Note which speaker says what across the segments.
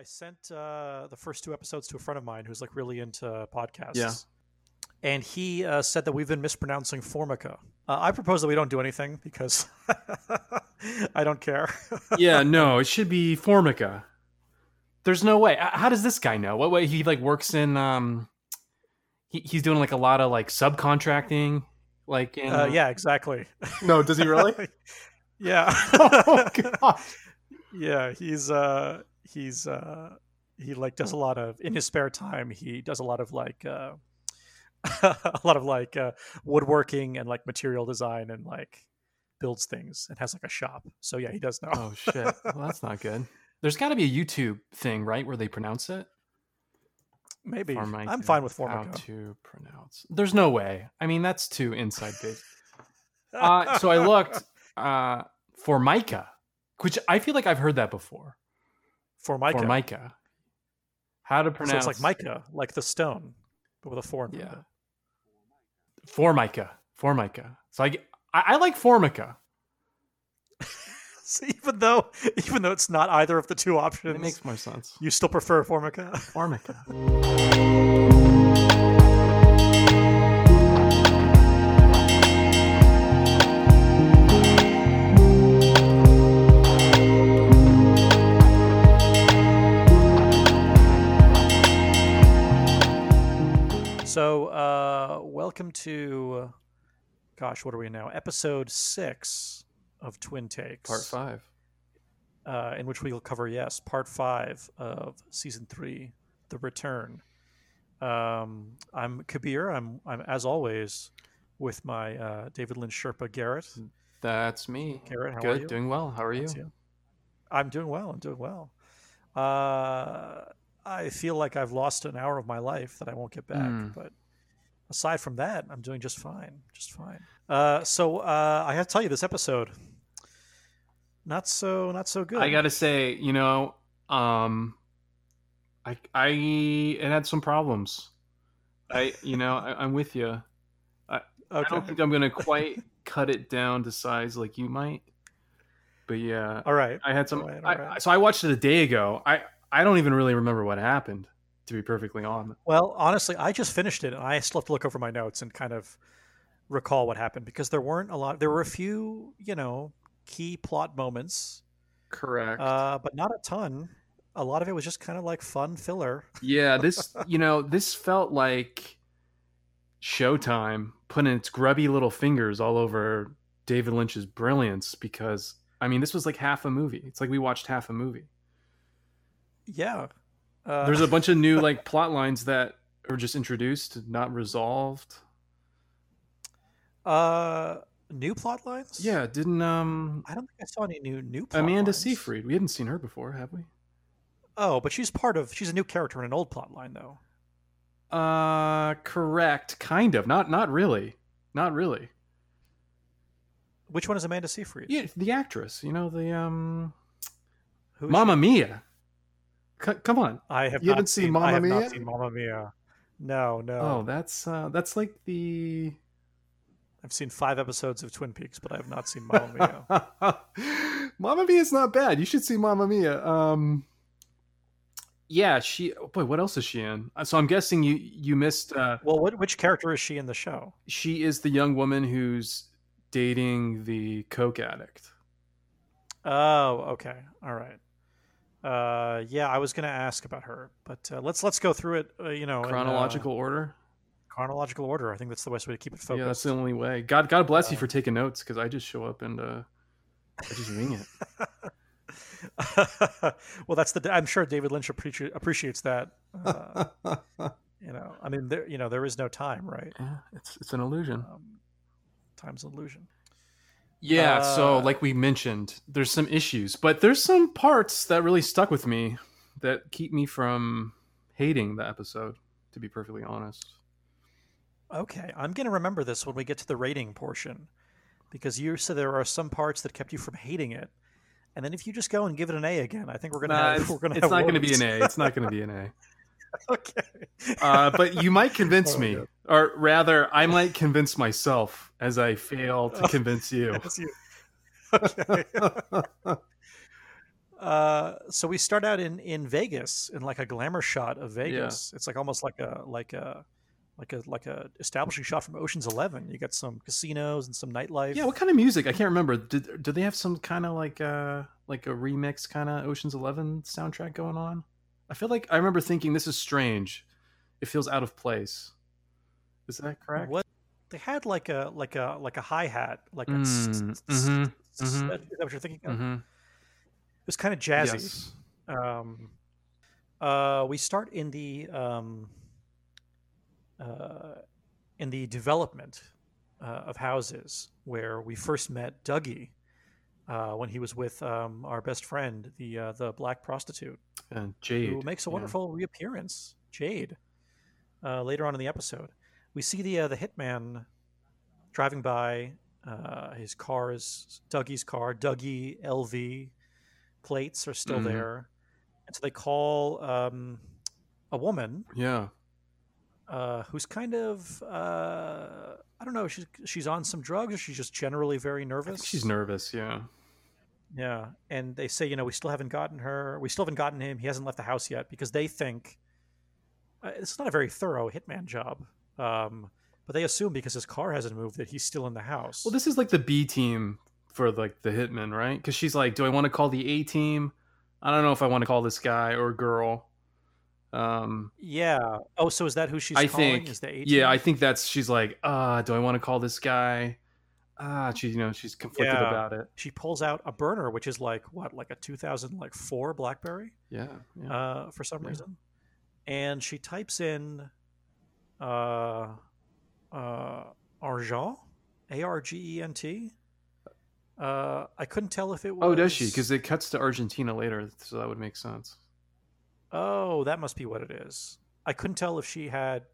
Speaker 1: I sent uh, the first two episodes to a friend of mine who's like really into podcasts.
Speaker 2: Yeah.
Speaker 1: And he uh, said that we've been mispronouncing Formica. Uh, I propose that we don't do anything because I don't care.
Speaker 2: yeah, no, it should be Formica. There's no way. How does this guy know? What way he like works in? Um, he, he's doing like a lot of like subcontracting. Like, in,
Speaker 1: Uh, yeah, exactly.
Speaker 2: No, does he really?
Speaker 1: yeah.
Speaker 2: oh god.
Speaker 1: yeah, he's uh he's uh he like does a lot of in his spare time he does a lot of like uh a lot of like uh woodworking and like material design and like builds things and has like a shop. So yeah, he does know.
Speaker 2: Oh shit. Well, that's not good. There's got to be a YouTube thing, right, where they pronounce it.
Speaker 1: Maybe.
Speaker 2: Formica,
Speaker 1: I'm fine with
Speaker 2: How
Speaker 1: Formica.
Speaker 2: to pronounce? There's no way. I mean, that's too inside based. Uh, so I looked uh, Formica, which I feel like I've heard that before.
Speaker 1: Formica.
Speaker 2: Formica. How to pronounce?
Speaker 1: So it's like mica, like the stone, but with a four
Speaker 2: Yeah. Formica. Formica. So I, I, I like Formica.
Speaker 1: So even though even though it's not either of the two options,
Speaker 2: It makes more sense.
Speaker 1: you still prefer Formica.
Speaker 2: Formica.
Speaker 1: welcome to, gosh, what are we now? Episode six of Twin Takes,
Speaker 2: Part five.
Speaker 1: uh, in which we will cover, yes, part five of season three, The Return. Um, I'm Kabir. I'm, I'm as always with my uh, David Lynch Sherpa Garrett.
Speaker 2: That's me.
Speaker 1: Garrett, how are
Speaker 2: Good.
Speaker 1: you?
Speaker 2: Doing well. How are you?
Speaker 1: You. I'm doing well. I'm doing well. Uh, I feel like I've lost an hour of my life that I won't get back.
Speaker 2: Mm.
Speaker 1: But aside from that, I'm doing just fine. Just fine. Uh, so uh, I have to tell you, this episode not so not so good.
Speaker 2: I gotta say, you know, um, I I it had some problems. I you know I, I'm with you. I
Speaker 1: okay.
Speaker 2: don't think I'm gonna quite cut it down to size like you might. But yeah,
Speaker 1: All right.
Speaker 2: I had some.
Speaker 1: All right,
Speaker 2: I,
Speaker 1: all right.
Speaker 2: so I watched it a day ago. I I don't even really remember what happened. To be perfectly honest.
Speaker 1: Well, honestly, I just finished it, and I still have to look over my notes and kind of recall what happened because there weren't a lot. There were a few, you know, key plot moments,
Speaker 2: Correct.
Speaker 1: uh, but not a ton. A lot of it was just kind of like fun filler.
Speaker 2: Yeah, this you know this felt like Showtime putting its grubby little fingers all over David Lynch's brilliance because I mean this was like half a movie. It's like we watched half a movie.
Speaker 1: Yeah. Uh,
Speaker 2: There's a bunch of new like plot lines that are just introduced, not resolved.
Speaker 1: uh, new plot lines.
Speaker 2: Yeah, didn't um
Speaker 1: I don't think I saw any new new. Plot
Speaker 2: Amanda
Speaker 1: lines.
Speaker 2: Seyfried? We hadn't seen her before, have we?
Speaker 1: Oh, but she's part of. She's a new character in an old plot line, though.
Speaker 2: Uh, correct. Kind of. Not not really. Not really.
Speaker 1: Which one is Amanda Seyfried?
Speaker 2: Yeah, the actress. You know the um
Speaker 1: Who is
Speaker 2: Mamma Mia. C- come on.
Speaker 1: I have.
Speaker 3: You haven't seen
Speaker 1: I
Speaker 3: Mamma
Speaker 1: have
Speaker 3: Mia?
Speaker 1: Not seen Mamma Mia. No, no.
Speaker 2: Oh, that's uh that's like the
Speaker 1: I've seen five episodes of Twin Peaks, but I have not seen Mamma Mia.
Speaker 3: Mamma Mia is not bad. You should see Mamma Mia. Um,
Speaker 2: Yeah, she oh boy, what else is she in? Uh, So I'm guessing you you missed uh
Speaker 1: Well, what, which character is she in the show?
Speaker 2: she is the young woman who's dating the coke addict.
Speaker 1: Oh, okay, all right. Uh, yeah, I was going to ask about her, but uh, let's let's go through it. Uh, you know, in, uh,
Speaker 2: Chronological order.
Speaker 1: chronological order. I think that's the best way to keep it focused.
Speaker 2: Yeah, that's the only way. God God bless you
Speaker 1: Uh,
Speaker 2: for taking notes because I just show up and uh I just wing it.
Speaker 1: well, that's the. I'm sure David Lynch appreci- appreciates that. Uh, you know, I mean, there, you know, there is no time, right?
Speaker 2: Yeah, it's it's an illusion.
Speaker 1: Um, time's an illusion.
Speaker 2: Yeah, so
Speaker 1: Uh,
Speaker 2: like we mentioned, there's some issues, but there's some parts that really stuck with me that keep me from hating the episode, to be perfectly honest.
Speaker 1: Okay, I'm going to remember this when we get to the rating portion, because you said there are some parts that kept you from hating it, and then if you just go and give it an A again, I think we're going to
Speaker 2: Nah,
Speaker 1: have. We're going to
Speaker 2: it's not going to be an A. It's not going to be an A.
Speaker 1: okay.
Speaker 2: Uh, but you might convince
Speaker 1: Oh,
Speaker 2: me,
Speaker 1: good.
Speaker 2: or rather, I might convince myself as I fail to convince you.
Speaker 1: You- Okay. uh, so we start out in in Vegas in like a glamour shot of Vegas. It's like almost like a like a like a like a establishing shot from Ocean's Eleven. You got some casinos and some nightlife.
Speaker 2: Yeah, what kind of music? I can't remember. Did do they have some kind of like uh like a remix kind of Ocean's Eleven soundtrack going on? I feel like I remember thinking this is strange. It feels out of place. Is that correct?
Speaker 1: What they had like a like a like a hi hat like a
Speaker 2: Mm,
Speaker 1: s-
Speaker 2: mhm,
Speaker 1: s-
Speaker 2: mhm.
Speaker 1: is that what you're thinking of?
Speaker 2: Mm-hmm.
Speaker 1: It was kind of jazzy.
Speaker 2: Yes.
Speaker 1: Um, uh, we start in the um, uh, in the development uh, of houses where we first met Dougie uh, when he was with um, our best friend, the uh, the black prostitute,
Speaker 2: And Jade
Speaker 1: who makes a
Speaker 2: yeah.
Speaker 1: wonderful reappearance, Jade. Uh, later on in the episode, we see the uh, the hitman driving by. Uh, his car is Dougie's car. Dougie LV plates are still
Speaker 2: Mhm.
Speaker 1: there, and so they call um, a woman
Speaker 2: Yeah.
Speaker 1: uh, who's kind of uh, I don't know. She's she's on some drugs, or she's just generally very nervous.
Speaker 2: she's nervous. Yeah.
Speaker 1: Yeah, and they say, you know, we still haven't gotten her. We still haven't gotten him. He hasn't left the house yet because they think uh, it's not a very thorough hitman job. Um, but they assume because his car hasn't moved that he's still in the house.
Speaker 2: Well, this is like the B team for like the hitman, right? Because she's like, do I want to call the A team? I don't know if I want to call this guy or girl. Um,
Speaker 1: yeah. Oh, so is that who she's
Speaker 2: I
Speaker 1: calling?
Speaker 2: think,
Speaker 1: is the A
Speaker 2: yeah, I think that's she's like, ah, do I want to call this guy? Ah, she, you know, she's conflicted
Speaker 1: Yeah.
Speaker 2: about it.
Speaker 1: she pulls out a burner, which is like what, like a 2004 BlackBerry,
Speaker 2: Yeah, yeah.
Speaker 1: uh, for some
Speaker 2: Yeah.
Speaker 1: reason, and she types in, uh, uh, argent, A R G E N T. Uh, I couldn't tell if it was.
Speaker 2: oh, does she? Because it cuts to Argentina later, so that would make sense.
Speaker 1: Oh, that must be what it is. I couldn't tell if she had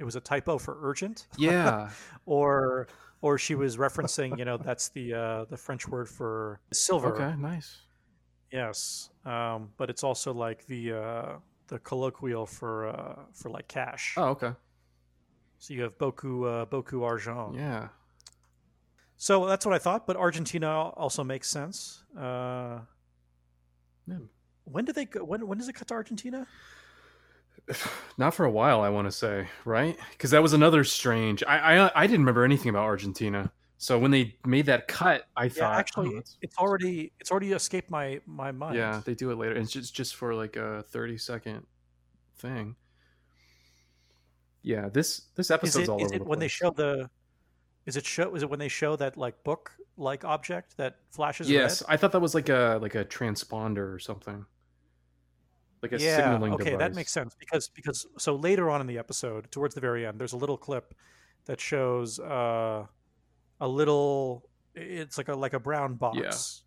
Speaker 1: it was a typo for urgent
Speaker 2: Yeah,
Speaker 1: or or she was referencing, you know, that's the uh the French word for silver.
Speaker 2: okay, nice.
Speaker 1: Yes. Um but it's also like the uh the colloquial for uh for like cash.
Speaker 2: Oh, okay.
Speaker 1: So you have boku uh beaucoup argent.
Speaker 2: Yeah.
Speaker 1: So that's what I thought, but Argentina also makes sense. Uh
Speaker 2: Yeah.
Speaker 1: when do they go, when when does it cut to Argentina?
Speaker 2: Not for a while, I want to say, right? Because that was another strange. I, I I didn't remember anything about Argentina. So when they made that cut, I
Speaker 1: Yeah,
Speaker 2: thought,
Speaker 1: actually,
Speaker 2: oh,
Speaker 1: it's already it's already escaped my my mind.
Speaker 2: yeah, they do it later. It's just just for like a thirty second thing. Yeah, this this
Speaker 1: Is
Speaker 2: episode's
Speaker 1: it
Speaker 2: all
Speaker 1: is
Speaker 2: over
Speaker 1: it
Speaker 2: the
Speaker 1: when they show the? Is it show? Is it when they show that like book like object that flashes?
Speaker 2: Yes,
Speaker 1: red?
Speaker 2: I thought that was like a like a transponder or something, like a
Speaker 1: yeah.
Speaker 2: signaling
Speaker 1: Okay,
Speaker 2: device.
Speaker 1: that makes sense because because so later on in the episode, towards the very end, there's a little clip that shows uh, a little. It's like a like a brown box.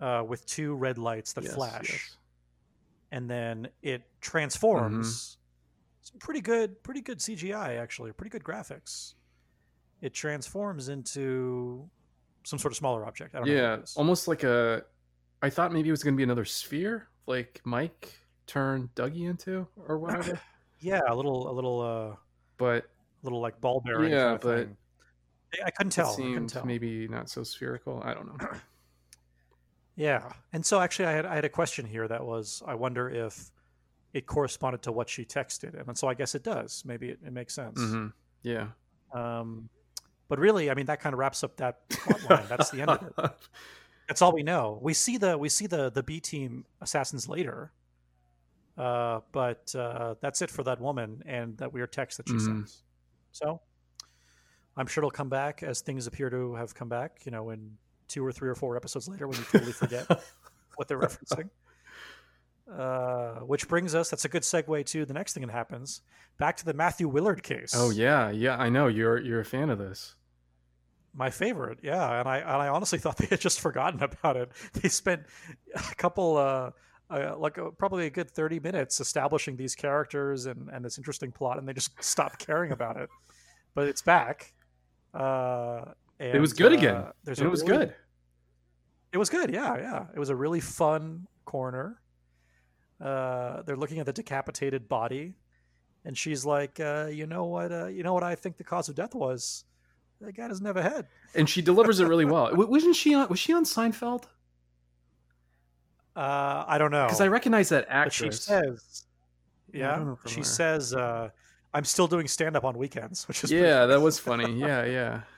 Speaker 1: Uh, with two red lights that
Speaker 2: Yes,
Speaker 1: flash,
Speaker 2: yes.
Speaker 1: and then it transforms.
Speaker 2: Mm-hmm.
Speaker 1: Some pretty good, pretty good CGI actually, pretty good graphics. It transforms into some sort of smaller object. I don't know.
Speaker 2: Yeah,
Speaker 1: is.
Speaker 2: almost like a. I thought maybe it was going to be another sphere, like Mike turned Dougie into, or whatever.
Speaker 1: Yeah, a little, a little, uh,
Speaker 2: but a
Speaker 1: little like ball bearing.
Speaker 2: Yeah,
Speaker 1: kind of
Speaker 2: but
Speaker 1: thing. I- couldn't
Speaker 2: it
Speaker 1: tell. I couldn't tell.
Speaker 2: maybe not so spherical. I don't know.
Speaker 1: Yeah, and so actually, I had I had a question here that was I wonder if it corresponded to what she texted, him, and so I guess it does. Maybe it, it makes sense.
Speaker 2: hmm Yeah,
Speaker 1: Um, but really, I mean, that kind of wraps up that plot line. That's the end of it. That's all we know. We see the we see the the B team assassins later, uh, but uh, that's it for that woman and that weird text that she
Speaker 2: Mhm.
Speaker 1: sends. So I'm sure it'll come back as things appear to have come back. You know, in two or three or four episodes later, when you totally forget what they're referencing. Uh, which brings us. That's a good segue to the next thing that happens. Back to the Matthew Willard case.
Speaker 2: oh yeah, yeah. I know you're you're a fan of this.
Speaker 1: My favorite yeah and i and i honestly thought they had just forgotten about it they spent a couple uh, uh like uh probably a good 30 minutes establishing these characters and and this interesting plot and they just stopped caring about it but it's back uh and,
Speaker 2: it was good
Speaker 1: uh,
Speaker 2: again.
Speaker 1: there's
Speaker 2: it was
Speaker 1: really-
Speaker 2: good.
Speaker 1: it was good yeah yeah it was a really fun corner uh they're looking at the decapitated body and she's like uh you know what uh you know what i think the cause of death was that guy doesn't have a head
Speaker 2: And she delivers it really well. Wasn't she on? Was she on Seinfeld?
Speaker 1: Uh, I don't know
Speaker 2: Because I recognize that
Speaker 1: but she says,
Speaker 2: Yeah, I
Speaker 1: yeah,
Speaker 2: don't know from
Speaker 1: she
Speaker 2: where.
Speaker 1: says, uh, "I'm still doing stand up on weekends," which is
Speaker 2: yeah, that was funny. Yeah, yeah.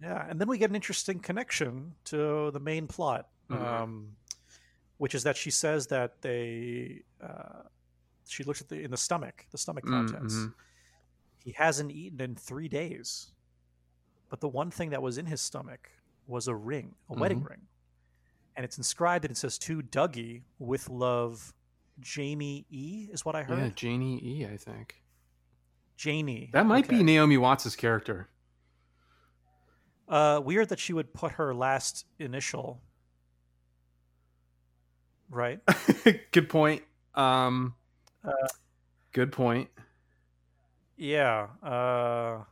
Speaker 1: Yeah, and then we get an interesting connection to the main plot,
Speaker 2: Mhm.
Speaker 1: um, which is that she says that they uh, she looks at the in the stomach, the stomach
Speaker 2: Mm,
Speaker 1: contents.
Speaker 2: mhm.
Speaker 1: He hasn't eaten in three days, but the one thing that was in his stomach was a ring, a wedding
Speaker 2: Mhm.
Speaker 1: ring, and it's inscribed and it says to Dougie with love, Jamie E is what I heard.
Speaker 2: Yeah, Janie E. I think
Speaker 1: Janie.
Speaker 2: that might be. Naomi Watts' character.
Speaker 1: Uh, weird that she would put her last initial. Right.
Speaker 2: good point. Um,
Speaker 1: Uh,
Speaker 2: good point.
Speaker 1: Yeah. Uh,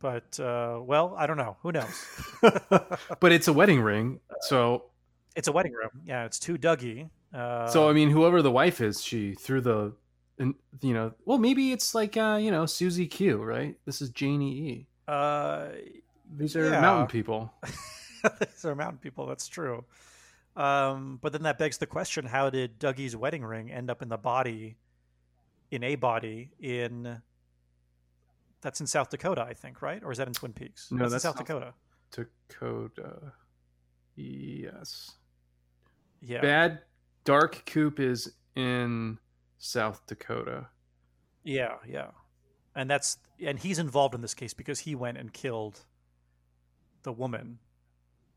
Speaker 1: but uh, well, I don't know. Who knows?
Speaker 2: But it's a wedding ring, so
Speaker 1: it's a wedding ring. Yeah, it's too Dougie. Uh,
Speaker 2: so I mean, whoever the wife is, she threw the, and you know, well, maybe it's like uh, you know, Susie Q, right? This is Janie E.
Speaker 1: uh,
Speaker 2: These are
Speaker 1: Yeah.
Speaker 2: mountain people.
Speaker 1: these are mountain people. That's true. Um, but then that begs the question: How did Dougie's wedding ring end up in the body, in a body in? That's in South Dakota, I think, right? Or is that in Twin Peaks?
Speaker 2: No,
Speaker 1: in
Speaker 2: that's
Speaker 1: South
Speaker 2: South-
Speaker 1: Dakota.
Speaker 2: Dakota. Yes.
Speaker 1: Yeah.
Speaker 2: Bad Dark Coop is in South Dakota.
Speaker 1: Yeah, yeah. And that's and he's involved in this case because he went and killed the woman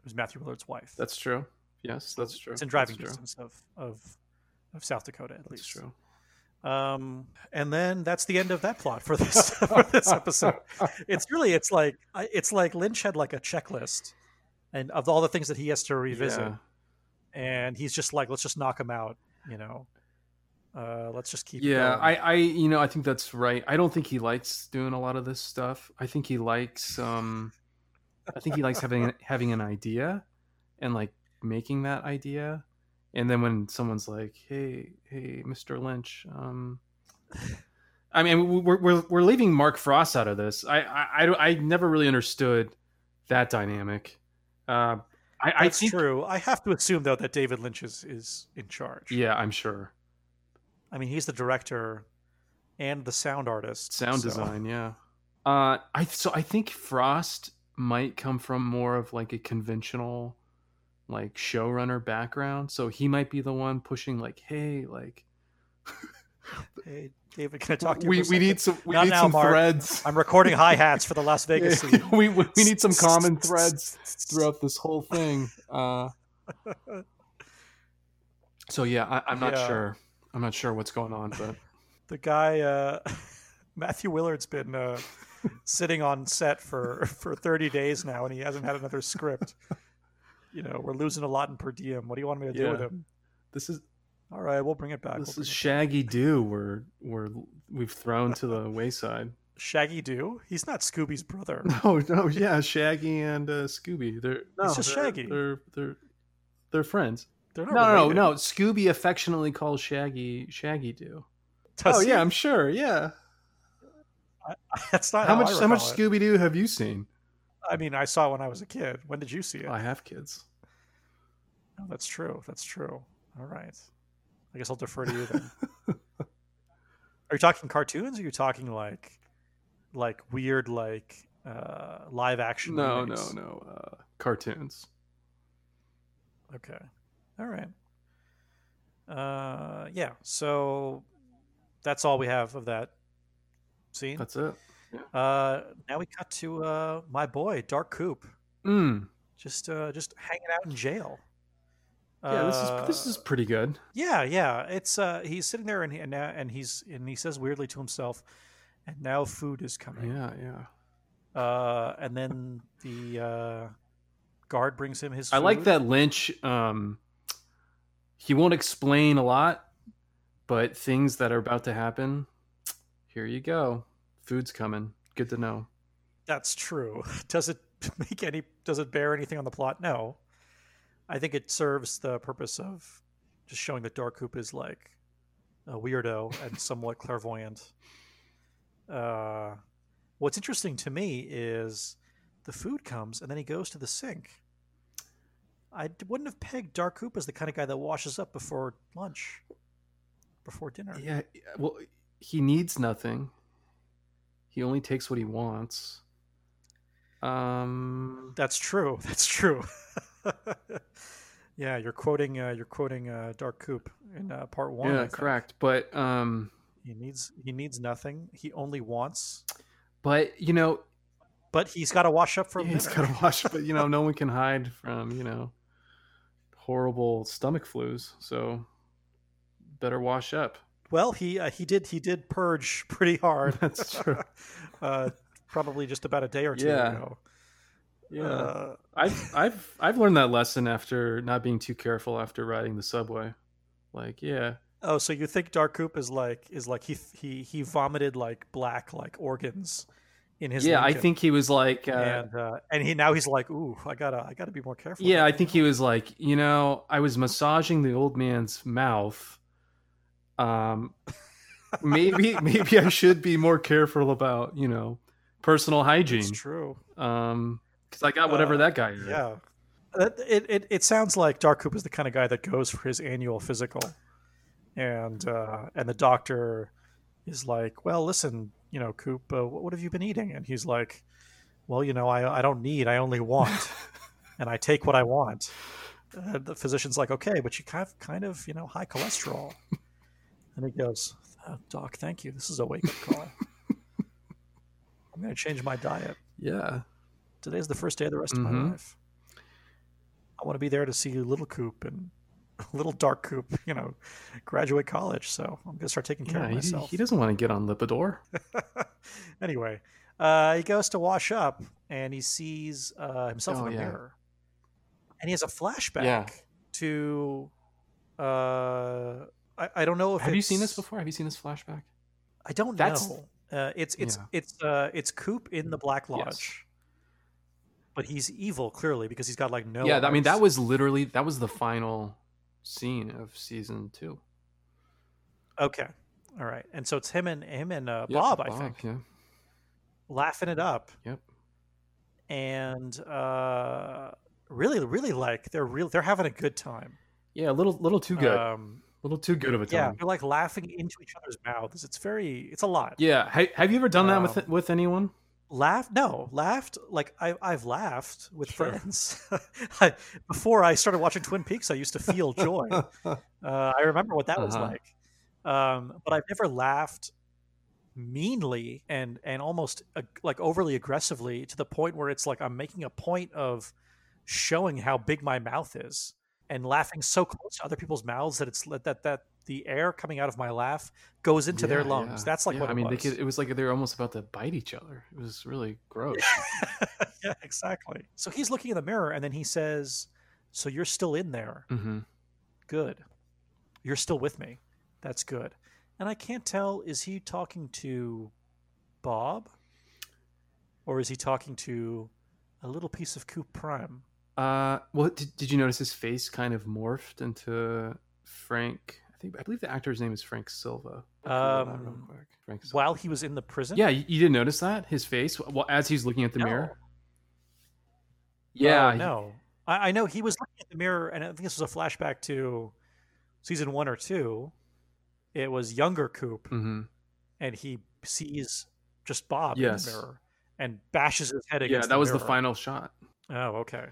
Speaker 1: who's Matthew Willard's wife.
Speaker 2: That's true. Yes, that's true.
Speaker 1: it's in driving
Speaker 2: That's true.
Speaker 1: distance of, of of South Dakota at
Speaker 2: That's
Speaker 1: least.
Speaker 2: true.
Speaker 1: Um, and then that's the end of that plot for this for this episode. It's really it's like it's like Lynch had like a checklist and of all the things that he has to revisit,
Speaker 2: Yeah.
Speaker 1: and he's just like, let's just knock him out, you know. Uh, let's just keep.
Speaker 2: Yeah,
Speaker 1: going.
Speaker 2: I, I, you know, I think that's right. I don't think he likes doing a lot of this stuff. I think he likes, um, I think he likes having having an idea, and like making that idea, and then when someone's like, "Hey, hey, Mr. Lynch," um, I mean, we're we're we're leaving Mark Frost out of this. I I I, I never really understood that dynamic. Uh, I, I
Speaker 1: That's
Speaker 2: think,
Speaker 1: true. I have to assume though that David Lynch is is in charge.
Speaker 2: yeah, I'm sure.
Speaker 1: I mean, he's the director and the sound artist.
Speaker 2: sound
Speaker 1: so-
Speaker 2: design yeah uh i so i think frost might come from more of like a conventional like showrunner background so he might be the one pushing like hey like
Speaker 1: Hey, David, can I talk to you?
Speaker 2: we, we need some we
Speaker 1: Not
Speaker 2: need
Speaker 1: now,
Speaker 2: some
Speaker 1: Mark.
Speaker 2: threads
Speaker 1: I'm recording hi hats for the Las Vegas scene.
Speaker 2: we, we need some common threads throughout this whole thing uh so yeah I, i'm not
Speaker 1: Yeah.
Speaker 2: sure i'm not sure what's going on but
Speaker 1: The guy, uh, Matthew Willard's been uh, sitting on set for for 30 days now, and he hasn't had another script. You know, we're losing a lot in per diem. What do you want me to do with
Speaker 2: Yeah.
Speaker 1: him?
Speaker 2: this is
Speaker 1: All right, we'll bring it back.
Speaker 2: this
Speaker 1: We'll
Speaker 2: is shaggy do we're we're we've thrown to the wayside.
Speaker 1: Shaggy Doo. He's not Scooby's brother.
Speaker 2: No, no, yeah, Shaggy and uh, Scooby. They're no,
Speaker 1: It's just
Speaker 2: they're-
Speaker 1: Shaggy.
Speaker 2: They're they're they're friends.
Speaker 1: They're
Speaker 2: No,
Speaker 1: not
Speaker 2: no, no,
Speaker 1: related.
Speaker 2: no. Scooby affectionately calls Shaggy Shaggy Do.
Speaker 1: Does
Speaker 2: oh
Speaker 1: he?
Speaker 2: yeah, I'm sure. Yeah.
Speaker 1: That's not
Speaker 2: How
Speaker 1: how,
Speaker 2: much
Speaker 1: I
Speaker 2: how much. Scooby Doo have you seen?
Speaker 1: I mean, I saw when I was a kid. When did you see it?
Speaker 2: I have kids.
Speaker 1: No, that's true. That's true. All right. I guess I'll defer to you then. are you talking cartoons? Or are you talking like, like weird, like uh, live action?
Speaker 2: No, no, no. Uh, cartoons.
Speaker 1: Okay. All right. Uh, yeah. So that's all we have of that scene.
Speaker 2: That's it.
Speaker 1: Uh, now we cut to uh, my boy, Dark Coop,
Speaker 2: Mm.
Speaker 1: just uh, just hanging out in jail.
Speaker 2: Yeah, this
Speaker 1: Uh,
Speaker 2: is this is pretty good.
Speaker 1: Yeah, yeah. It's uh he's sitting there and he, and, now, and he's and he says weirdly to himself, and now food is coming.
Speaker 2: Yeah, yeah.
Speaker 1: Uh and then the uh guard brings him his
Speaker 2: I like that Lynch. Um, he won't explain a lot, but things that are about to happen. Here you go. Food's coming. Good to know.
Speaker 1: That's true. Does it make any does it bear anything on the plot? No. I think it serves the purpose of just showing that Dark Coop is like a weirdo and somewhat clairvoyant. Uh what's interesting to me is the food comes and then he goes to the sink I wouldn't have pegged Dark Coop as the kind of guy that washes up before lunch, before dinner.
Speaker 2: Yeah, well, he needs nothing. He only takes what he wants. Um,
Speaker 1: That's true. That's true. yeah, you're quoting. Uh, you're quoting uh, Dark Coop in uh, part one.
Speaker 2: Yeah, correct. But um,
Speaker 1: He needs. He needs nothing. He only wants.
Speaker 2: but you know,
Speaker 1: But he's got to wash up for
Speaker 2: he's got to wash. But you know, no one can hide from you know horrible stomach flus. So better wash up.
Speaker 1: Well, he uh, he did he did purge pretty hard.
Speaker 2: That's true.
Speaker 1: uh, probably just about a day or two
Speaker 2: Yeah.
Speaker 1: ago.
Speaker 2: Yeah,
Speaker 1: Uh,
Speaker 2: I've I've I've learned that lesson after not being too careful after riding the subway. Like, yeah,
Speaker 1: oh, so you think Dark Coop is like is like he he he vomited like black like organs in his
Speaker 2: yeah. I think he was like, uh,
Speaker 1: and uh, and he now he's like, ooh, I gotta I gotta be more careful.
Speaker 2: yeah, I think he was like, you know, I was massaging the old man's mouth. Um, maybe maybe I should be more careful about you know personal hygiene.
Speaker 1: It's true.
Speaker 2: Um, because I got whatever
Speaker 1: Uh,
Speaker 2: that guy. had.
Speaker 1: Yeah. It, it, it, sounds like Dark Coop is the kind of guy that goes for his annual physical, and uh, and the doctor is like, well, listen, you know, Coop, uh, what, what have you been eating? And he's like, well, you know, I I don't need, I only want, and I take what I want. Uh, the physician's like, okay, but you have kind of you know high cholesterol, and he goes, "Uh, Doc, thank you. This is a wake up call. I'm going to change my diet
Speaker 2: yeah.
Speaker 1: today's the first day of the rest of my
Speaker 2: Mhm.
Speaker 1: life. I want to be there to see little Coop and little Dark Coop, you know, graduate college. So I'm gonna start taking care
Speaker 2: Yeah,
Speaker 1: of
Speaker 2: he,
Speaker 1: myself.
Speaker 2: he doesn't want to get on Lipitor.
Speaker 1: anyway, uh, he goes to wash up and he sees uh, himself
Speaker 2: Oh,
Speaker 1: in the
Speaker 2: yeah.
Speaker 1: mirror, and he has a flashback
Speaker 2: Yeah.
Speaker 1: to. Uh, I, I don't know if
Speaker 2: Have you seen this before? Have you seen this flashback?
Speaker 1: I don't
Speaker 2: That's-
Speaker 1: know. Uh, it's it's
Speaker 2: Yeah.
Speaker 1: it's uh, it's Coop in the Black Lodge.
Speaker 2: Yes.
Speaker 1: But he's evil, clearly, because he's got like no.
Speaker 2: yeah, I mean that was literally that was the final scene of season two.
Speaker 1: Okay. All right. And so it's him and him and uh,
Speaker 2: Yep,
Speaker 1: Bob, I think,
Speaker 2: Yeah.
Speaker 1: laughing it up.
Speaker 2: Yep.
Speaker 1: And uh, really, really like they're real. They're having a good time.
Speaker 2: Yeah, a little little too good.
Speaker 1: Um,
Speaker 2: a little too good of a time.
Speaker 1: yeah, they're like laughing into each other's mouths. It's very. It's a lot.
Speaker 2: Yeah. Ha- have you ever done that
Speaker 1: Um,
Speaker 2: with with anyone?
Speaker 1: Laugh? No, laughed. Like I, I've laughed with
Speaker 2: Sure.
Speaker 1: friends. I, before I started watching Twin Peaks, I used to feel joy. Uh, I remember what that was
Speaker 2: Uh-huh.
Speaker 1: like. Um, but I've never laughed meanly and and almost uh, like overly aggressively to the point where it's like I'm making a point of showing how big my mouth is and laughing so close to other people's mouths that it's that that, the air coming out of my laugh goes into their lungs.
Speaker 2: yeah.
Speaker 1: That's like
Speaker 2: Yeah,
Speaker 1: what
Speaker 2: I mean,
Speaker 1: was.
Speaker 2: they could, it was like they were almost about to bite each other. It was really gross.
Speaker 1: yeah, exactly. So he's looking in the mirror and then he says, "So you're still in there."
Speaker 2: hmm
Speaker 1: good. You're still with me. That's good. And I can't tell is he talking to Bob or is he talking to a little piece of Coop Prime?
Speaker 2: Uh, well, did, did you notice his face kind of morphed into Frank? I think I believe the actor's name is Frank Silva.
Speaker 1: Um,
Speaker 2: quick. Frank Silva.
Speaker 1: While he was in the prison?
Speaker 2: Yeah, you, you didn't notice that his face well as he's looking at the
Speaker 1: No.
Speaker 2: mirror.
Speaker 1: Oh,
Speaker 2: Yeah, he-
Speaker 1: no. I, I know he was looking at the mirror and I think this was a flashback to season one or two. It was younger Coop
Speaker 2: mhm.
Speaker 1: and he sees just Bob
Speaker 2: Yes.
Speaker 1: in the mirror and bashes his head against. yeah.
Speaker 2: That was the final shot.
Speaker 1: Oh, okay.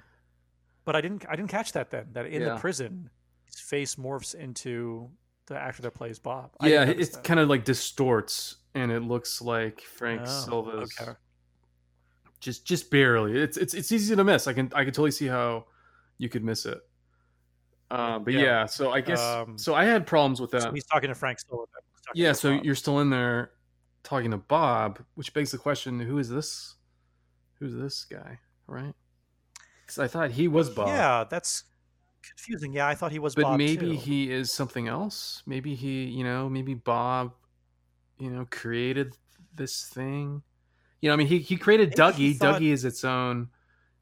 Speaker 1: But I didn't I didn't catch that then. That in
Speaker 2: Yeah.
Speaker 1: the prison, his face morphs into the actor that plays Bob. I
Speaker 2: Yeah, it kind of like distorts, and it looks like Frank
Speaker 1: Oh,
Speaker 2: Silva's
Speaker 1: okay.
Speaker 2: just just barely. It's it's it's easy to miss. I can I can totally see how you could miss it. Uh, but
Speaker 1: Yeah.
Speaker 2: yeah. so I guess
Speaker 1: Um,
Speaker 2: so. I had problems with that.
Speaker 1: So he's talking to Frank Stiller. then. He's talking
Speaker 2: yeah, so
Speaker 1: Bob.
Speaker 2: you're still in there talking to Bob, which begs the question: Who is this? Who's this guy? Right? Because I thought he was Bob.
Speaker 1: Yeah, that's confusing. Yeah, I thought he was
Speaker 2: but
Speaker 1: Bob
Speaker 2: maybe
Speaker 1: too.
Speaker 2: he is something else. Maybe he, you know, maybe Bob, you know, created this thing. You know, I mean, he he created
Speaker 1: Maybe he
Speaker 2: Dougie.
Speaker 1: thought-
Speaker 2: Dougie is its own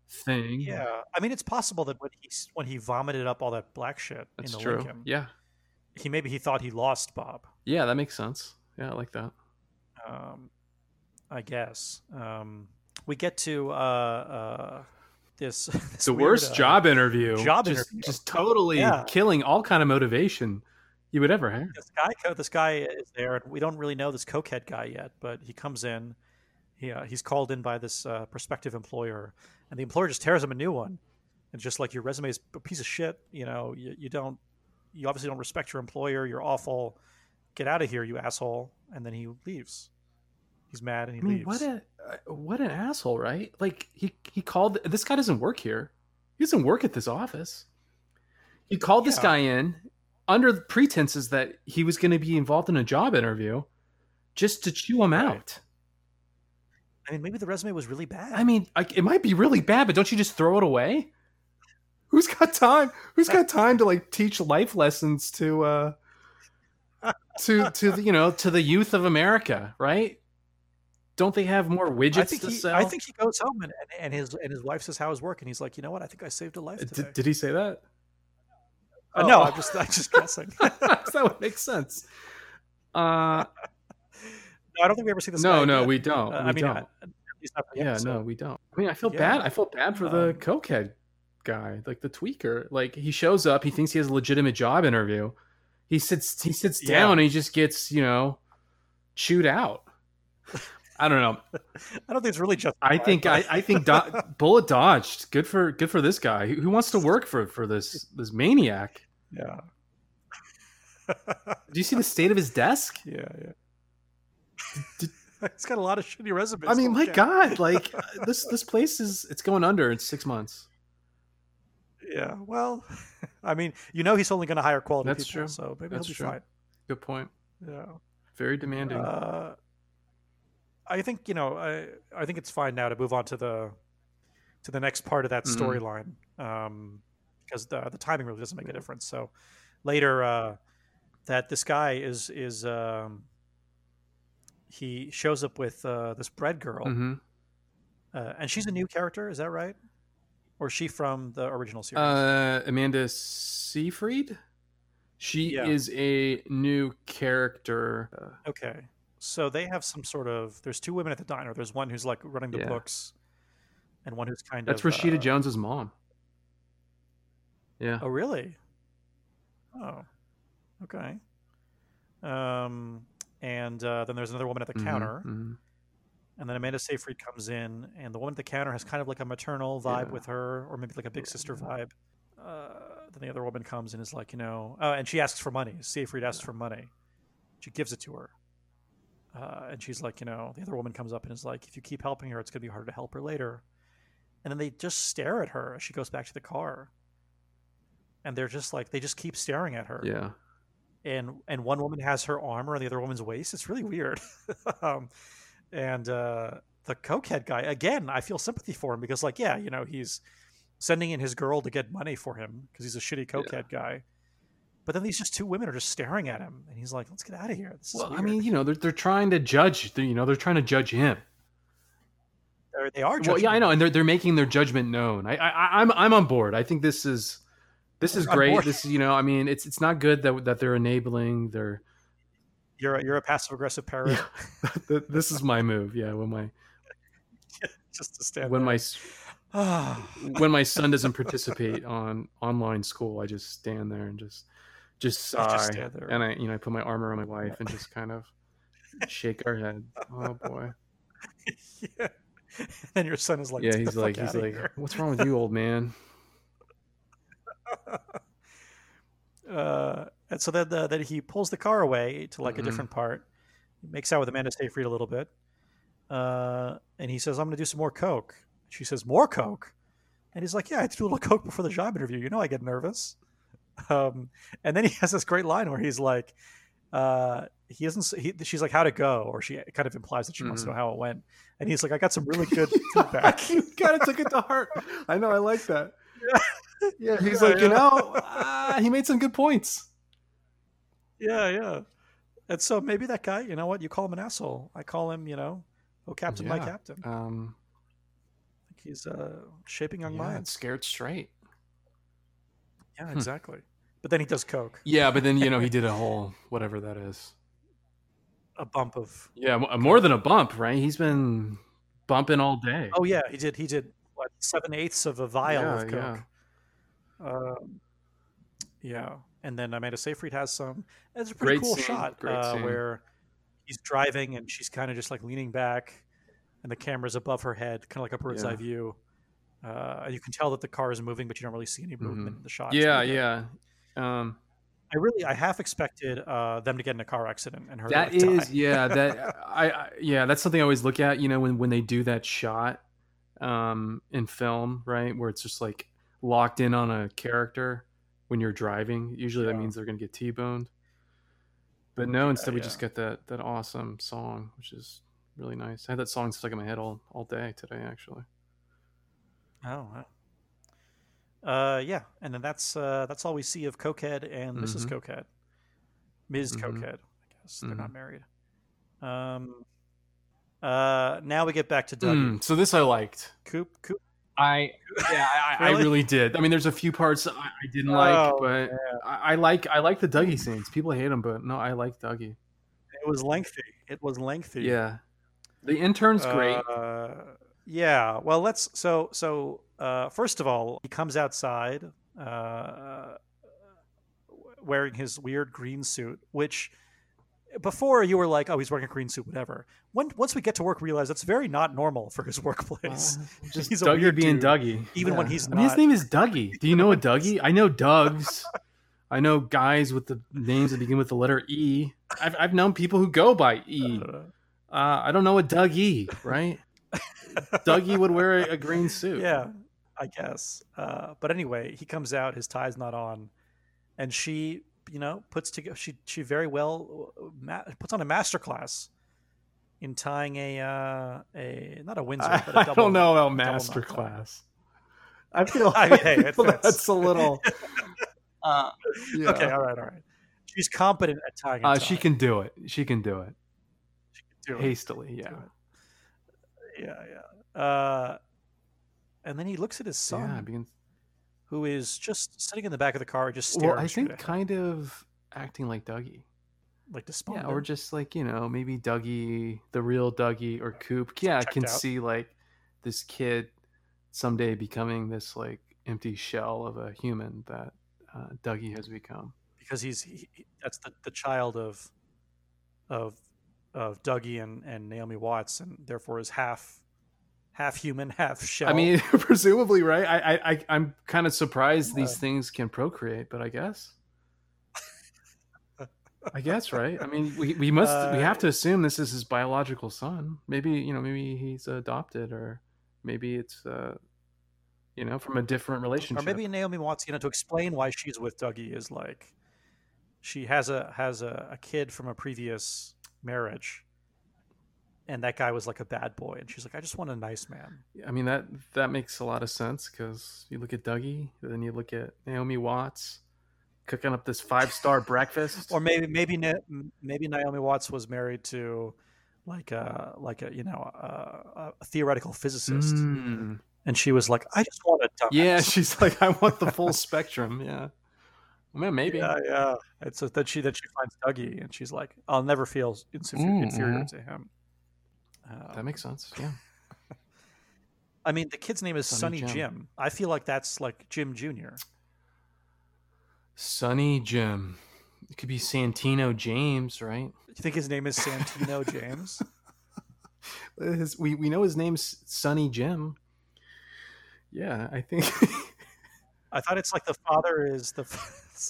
Speaker 2: thing.
Speaker 1: Yeah, I mean, it's possible that when he when he vomited up all that black shit
Speaker 2: that's
Speaker 1: in the
Speaker 2: true.
Speaker 1: Lincoln,
Speaker 2: Yeah,
Speaker 1: he maybe he thought he lost Bob.
Speaker 2: yeah, that makes sense. Yeah, I like that.
Speaker 1: um, I guess. Um, we get to uh, uh, this, this
Speaker 2: the
Speaker 1: weird,
Speaker 2: worst
Speaker 1: uh,
Speaker 2: job interview.
Speaker 1: job
Speaker 2: just,
Speaker 1: interview.
Speaker 2: just totally
Speaker 1: Yeah.
Speaker 2: killing all kind of motivation you would ever have.
Speaker 1: this guy this guy is there and we don't really know this cokehead guy yet but he comes in he, uh, he's called in by this uh, prospective employer and the employer just tears him a new one and just like your resume is a piece of shit you know you, you don't you obviously don't respect your employer you're awful get out of here you asshole and then he leaves he's mad and he
Speaker 2: I mean,
Speaker 1: leaves
Speaker 2: what a uh, what an asshole, right? Like he he called this guy doesn't work here. He doesn't work at this office. He called this guy in under the pretenses that he was going to be involved in a job interview, just to chew him
Speaker 1: Right.
Speaker 2: out.
Speaker 1: i mean maybe the resume was really bad
Speaker 2: I mean, like, it might be really bad, but don't you just throw it away?
Speaker 3: Who's got time? Who's got time to like teach life lessons to uh
Speaker 2: To to the, you know to the youth of America, right? Don't they have more widgets
Speaker 1: I think,
Speaker 2: to
Speaker 1: he,
Speaker 2: sell?
Speaker 1: I think he goes home and, and, his and his wife says how his work and he's like you know what I think I saved a life today.
Speaker 2: did, did he say that?
Speaker 1: Uh, no
Speaker 2: Oh.
Speaker 1: I'm just I'm just guessing
Speaker 2: that would make sense. Uh,
Speaker 1: No, I don't think we ever see this.
Speaker 2: no, no,
Speaker 1: again.
Speaker 2: we don't.
Speaker 1: Uh,
Speaker 2: we
Speaker 1: I mean,
Speaker 2: don't.
Speaker 1: not
Speaker 2: yeah,
Speaker 1: episode.
Speaker 2: no, we don't. I mean, I feel
Speaker 1: Yeah.
Speaker 2: bad. I felt bad for the
Speaker 1: Um,
Speaker 2: cokehead guy, like the tweaker. Like he shows up, he thinks he has a legitimate job interview. He sits, he sits
Speaker 1: Yeah.
Speaker 2: down, and he just gets, you know, chewed out. I don't know.
Speaker 1: I don't think it's really just.
Speaker 2: I think I, I think do- bullet dodged. Good for good for this guy. Who who wants to work for for this this maniac?
Speaker 1: yeah,
Speaker 2: Do you see the state of his desk?
Speaker 1: yeah, yeah. He's got a lot of shitty resumes.
Speaker 2: I mean, my
Speaker 1: look.
Speaker 2: God, like this this place is it's going under in six months.
Speaker 1: Yeah, well, I mean, you know, he's only going to hire quality
Speaker 2: That's
Speaker 1: people,
Speaker 2: true.
Speaker 1: so maybe
Speaker 2: That's
Speaker 1: he'll be
Speaker 2: true.
Speaker 1: fine.
Speaker 2: Good point.
Speaker 1: Yeah.
Speaker 2: Very demanding.
Speaker 1: Uh, I think you know. I I think it's fine now to move on to the to the next part of that
Speaker 2: Mhm.
Speaker 1: storyline um, because the the timing really doesn't make a difference. So later, uh, that this guy is is um, he shows up with uh, this bread girl,
Speaker 2: hmm
Speaker 1: uh, and she's a new character. Is that right? Or is she from the original series?
Speaker 2: Uh, Amanda Seyfried. She
Speaker 1: Yeah.
Speaker 2: is a new character.
Speaker 1: Okay. So they have some sort of. There's two women at the diner. There's one who's like running the
Speaker 2: Yeah.
Speaker 1: books, and one who's kind
Speaker 2: that's
Speaker 1: of.
Speaker 2: That's Rashida
Speaker 1: uh,
Speaker 2: Jones's mom. Yeah.
Speaker 1: Oh, really? Oh, okay. Um, and uh, then there's another woman at the
Speaker 2: Mhm,
Speaker 1: counter,
Speaker 2: mhm.
Speaker 1: and then Amanda Seyfried comes in, and the woman at the counter has kind of like a maternal vibe
Speaker 2: Yeah.
Speaker 1: with her, or maybe like a big sister vibe. Uh, then the other woman comes and is like, you know, oh, and she asks for money. Seyfried asks for money. She gives it to her. Uh, and she's like, you know, the other woman comes up and is like, if you keep helping her, it's going to be harder to help her later. And then they just stare at her as she goes back to the car. And they're just like, they just keep staring at her.
Speaker 2: Yeah.
Speaker 1: And and one woman has her arm around the other woman's waist. It's really weird. um, and uh, the cokehead guy, again, I feel sympathy for him because, like, yeah, you know, he's sending in his girl to get money for him because he's a shitty cokehead guy. But then these just two women are just staring at him, and he's like, "Let's get out of here." This is
Speaker 2: Well, I mean, you know, they're they're trying to judge. You know, they're trying to judge him.
Speaker 1: They're, they are.
Speaker 2: Well, yeah, I know, and they're they're making their judgment known. I, I I'm I'm on board. I think this is this is
Speaker 1: I'm
Speaker 2: great. This is you know, I mean, it's it's not good that that they're enabling. They're
Speaker 1: You're a, you're a passive aggressive parrot.
Speaker 2: th- this is my move. Yeah, when my
Speaker 1: just to stand
Speaker 2: when
Speaker 1: there.
Speaker 2: my when my son doesn't participate on online school, I just stand there and just just
Speaker 1: just
Speaker 2: sigh,
Speaker 1: there.
Speaker 2: and I you know I put my arm around my wife and just kind of shake our head. Oh boy,
Speaker 1: yeah. And your son is like,
Speaker 2: yeah. He's like he's like,
Speaker 1: here."
Speaker 2: what's wrong with you, old man?
Speaker 1: uh, and so then uh, then he pulls the car away to like
Speaker 2: Mhm.
Speaker 1: a different part. He makes out with Amanda Seyfried a little bit, uh, and he says, "I'm going to do some more coke." She says, "More coke," and he's like, "Yeah, I had to do a little coke before the job interview. You know, I get nervous." Um, and then he has this great line where he's like, uh, "He isn't." He, she's like, "How'd it go?" Or she kind of implies that she wants to know how it went, and he's like, "I got some really good feedback."
Speaker 3: you kind of took it to heart. I know. I like that. Yeah, yeah he's
Speaker 1: Yeah,
Speaker 3: like, you know, uh, he made some good points.
Speaker 1: Yeah, yeah. And so maybe that guy, you know what? You call him an asshole. I call him, you know, oh captain, my captain.
Speaker 2: Um,
Speaker 1: He's uh, shaping young
Speaker 2: yeah,
Speaker 1: minds.
Speaker 2: scared straight.
Speaker 1: Yeah,
Speaker 2: Hmm.
Speaker 1: exactly. But then he does coke,
Speaker 2: Yeah, but then you know he did a whole whatever that is.
Speaker 1: a bump of.
Speaker 2: Yeah, mo- more than a bump, right? He's been bumping all day.
Speaker 1: Oh yeah, he did. He did. what seven eighths of a vial
Speaker 2: Yeah,
Speaker 1: of coke. Um, yeah, and then Amanda Seyfried has some. It's a pretty
Speaker 2: Great
Speaker 1: cool
Speaker 2: scene,
Speaker 1: shot uh, where he's driving and she's kind of just like leaning back, and the camera's above her head, kind of like a bird's
Speaker 2: Yeah.
Speaker 1: eye view. Uh, you can tell that the car is moving, but you don't really see any movement
Speaker 2: Mhm.
Speaker 1: in the shot.
Speaker 2: Yeah, yeah. Um,
Speaker 1: I really, I half expected uh, them to get in a car accident and her. to,
Speaker 2: that
Speaker 1: like,
Speaker 2: is, yeah, that I, I, yeah, that's something I always look at. You know, when when they do that shot, um, in film, right, where it's just like locked in on a character when you're driving. Usually, that means they're gonna get t-boned. But no, instead we
Speaker 1: yeah.
Speaker 2: just get that that awesome song, which is really nice. I had that song stuck in my head all all day today, actually.
Speaker 1: Oh, wow. Uh, yeah, and then that's uh, that's all we see of Cokehead and Mrs.
Speaker 2: Mhm.
Speaker 1: Cokehead, Ms.
Speaker 2: Mhm.
Speaker 1: Cokehead. I guess they're not
Speaker 2: Mhm.
Speaker 1: married. Um, uh, now we get back to Dougie.
Speaker 2: Mm, so this I liked.
Speaker 1: Coop, Coop.
Speaker 2: I yeah, I, I
Speaker 1: Really?
Speaker 2: really did. I mean, there's a few parts I, I didn't
Speaker 1: Oh,
Speaker 2: like, but I, I like I like the Dougie scenes. People hate him, but no, I like Dougie.
Speaker 1: It was lengthy. It was lengthy.
Speaker 2: Yeah, the intern's great.
Speaker 1: Uh, yeah. Well, let's. So, so uh, first of all, he comes outside uh, wearing his weird green suit, which before you were like, oh, he's wearing a green suit, whatever. When once we get to work, realize that's very not normal for his workplace.
Speaker 2: Uh, just
Speaker 1: he's
Speaker 2: Dougie being
Speaker 1: dude,
Speaker 2: Dougie,
Speaker 1: even when he's
Speaker 2: I mean, his name is Dougie. Do you know a Dougie? I know Dougs. I know guys with the names that begin with the letter E. I've I've known people who go by E.
Speaker 1: Uh,
Speaker 2: Uh, I don't know a Dougie, right? Dougie would wear a, a green suit.
Speaker 1: yeah, I guess. Uh, but anyway, he comes out, his tie's not on, and she, you know, puts together. She she very well uh, ma- puts on a master class in tying a uh, a not a Windsor,
Speaker 2: I,
Speaker 1: but a
Speaker 2: I
Speaker 1: double,
Speaker 2: don't know about
Speaker 1: double
Speaker 2: master class. I feel,
Speaker 1: I mean, hey, it
Speaker 2: feel that's a little. Uh, yeah.
Speaker 1: Okay, all right, all right. She's competent at tying. A
Speaker 2: Uh, she can do it. She can do it
Speaker 1: do it.
Speaker 2: hastily. Yeah.
Speaker 1: Yeah, yeah. Uh, and then he looks at his son,
Speaker 2: Yeah. Begins,
Speaker 1: who is just sitting in the back of the car, just staring.
Speaker 2: well, I think kind of acting like Dougie.
Speaker 1: like
Speaker 2: Yeah, or just like you know, maybe Dougie, the real Dougie, or Coop. Yeah, I
Speaker 1: Checked
Speaker 2: can
Speaker 1: out.
Speaker 2: see like this kid someday becoming this like empty shell of a human that uh, Dougie has become.
Speaker 1: because he's he, he- that's the, the child of of of Dougie and, and Naomi Watts, and therefore is half half human, half shell.
Speaker 2: I mean, presumably, right? I, I, I I'm kind of surprised these things can procreate, but I guess. I guess, right? I mean, we, we must we
Speaker 1: Uh,
Speaker 2: have to assume this is his biological son. Maybe you know, maybe he's adopted, or maybe it's uh, you know, from a different relationship.
Speaker 1: or maybe Naomi Watts, you know, to explain why she's with Dougie is like she has a has a, a kid from a previous marriage, and that guy was like a bad boy, and she's like, I just want a nice man.
Speaker 2: I mean that that makes a lot of sense because you look at Dougie, then you look at Naomi Watts cooking up this five star breakfast.
Speaker 1: Or maybe maybe maybe Naomi Watts was married to like a like a you know a, a theoretical physicist.
Speaker 2: Mm.
Speaker 1: and she was like, "I just want a dumbass."
Speaker 2: Yeah, she's like, I want the full spectrum. Yeah, well, maybe.
Speaker 1: yeah, yeah. It's so that she that she finds Dougie, and she's like, "I'll never feel insufer-
Speaker 2: Mm,
Speaker 1: inferior to him." Uh,
Speaker 2: That makes sense. Yeah.
Speaker 1: I mean, the kid's name is
Speaker 2: Sonny
Speaker 1: Sonny
Speaker 2: Jim.
Speaker 1: Jim. I feel like that's like Jim Junior.
Speaker 2: Sonny Jim. It could be Santino James, right?
Speaker 1: You think his name is Santino James?
Speaker 2: His, we we know his name's Sonny Jim. Yeah, I think
Speaker 1: I thought it's like the father is the.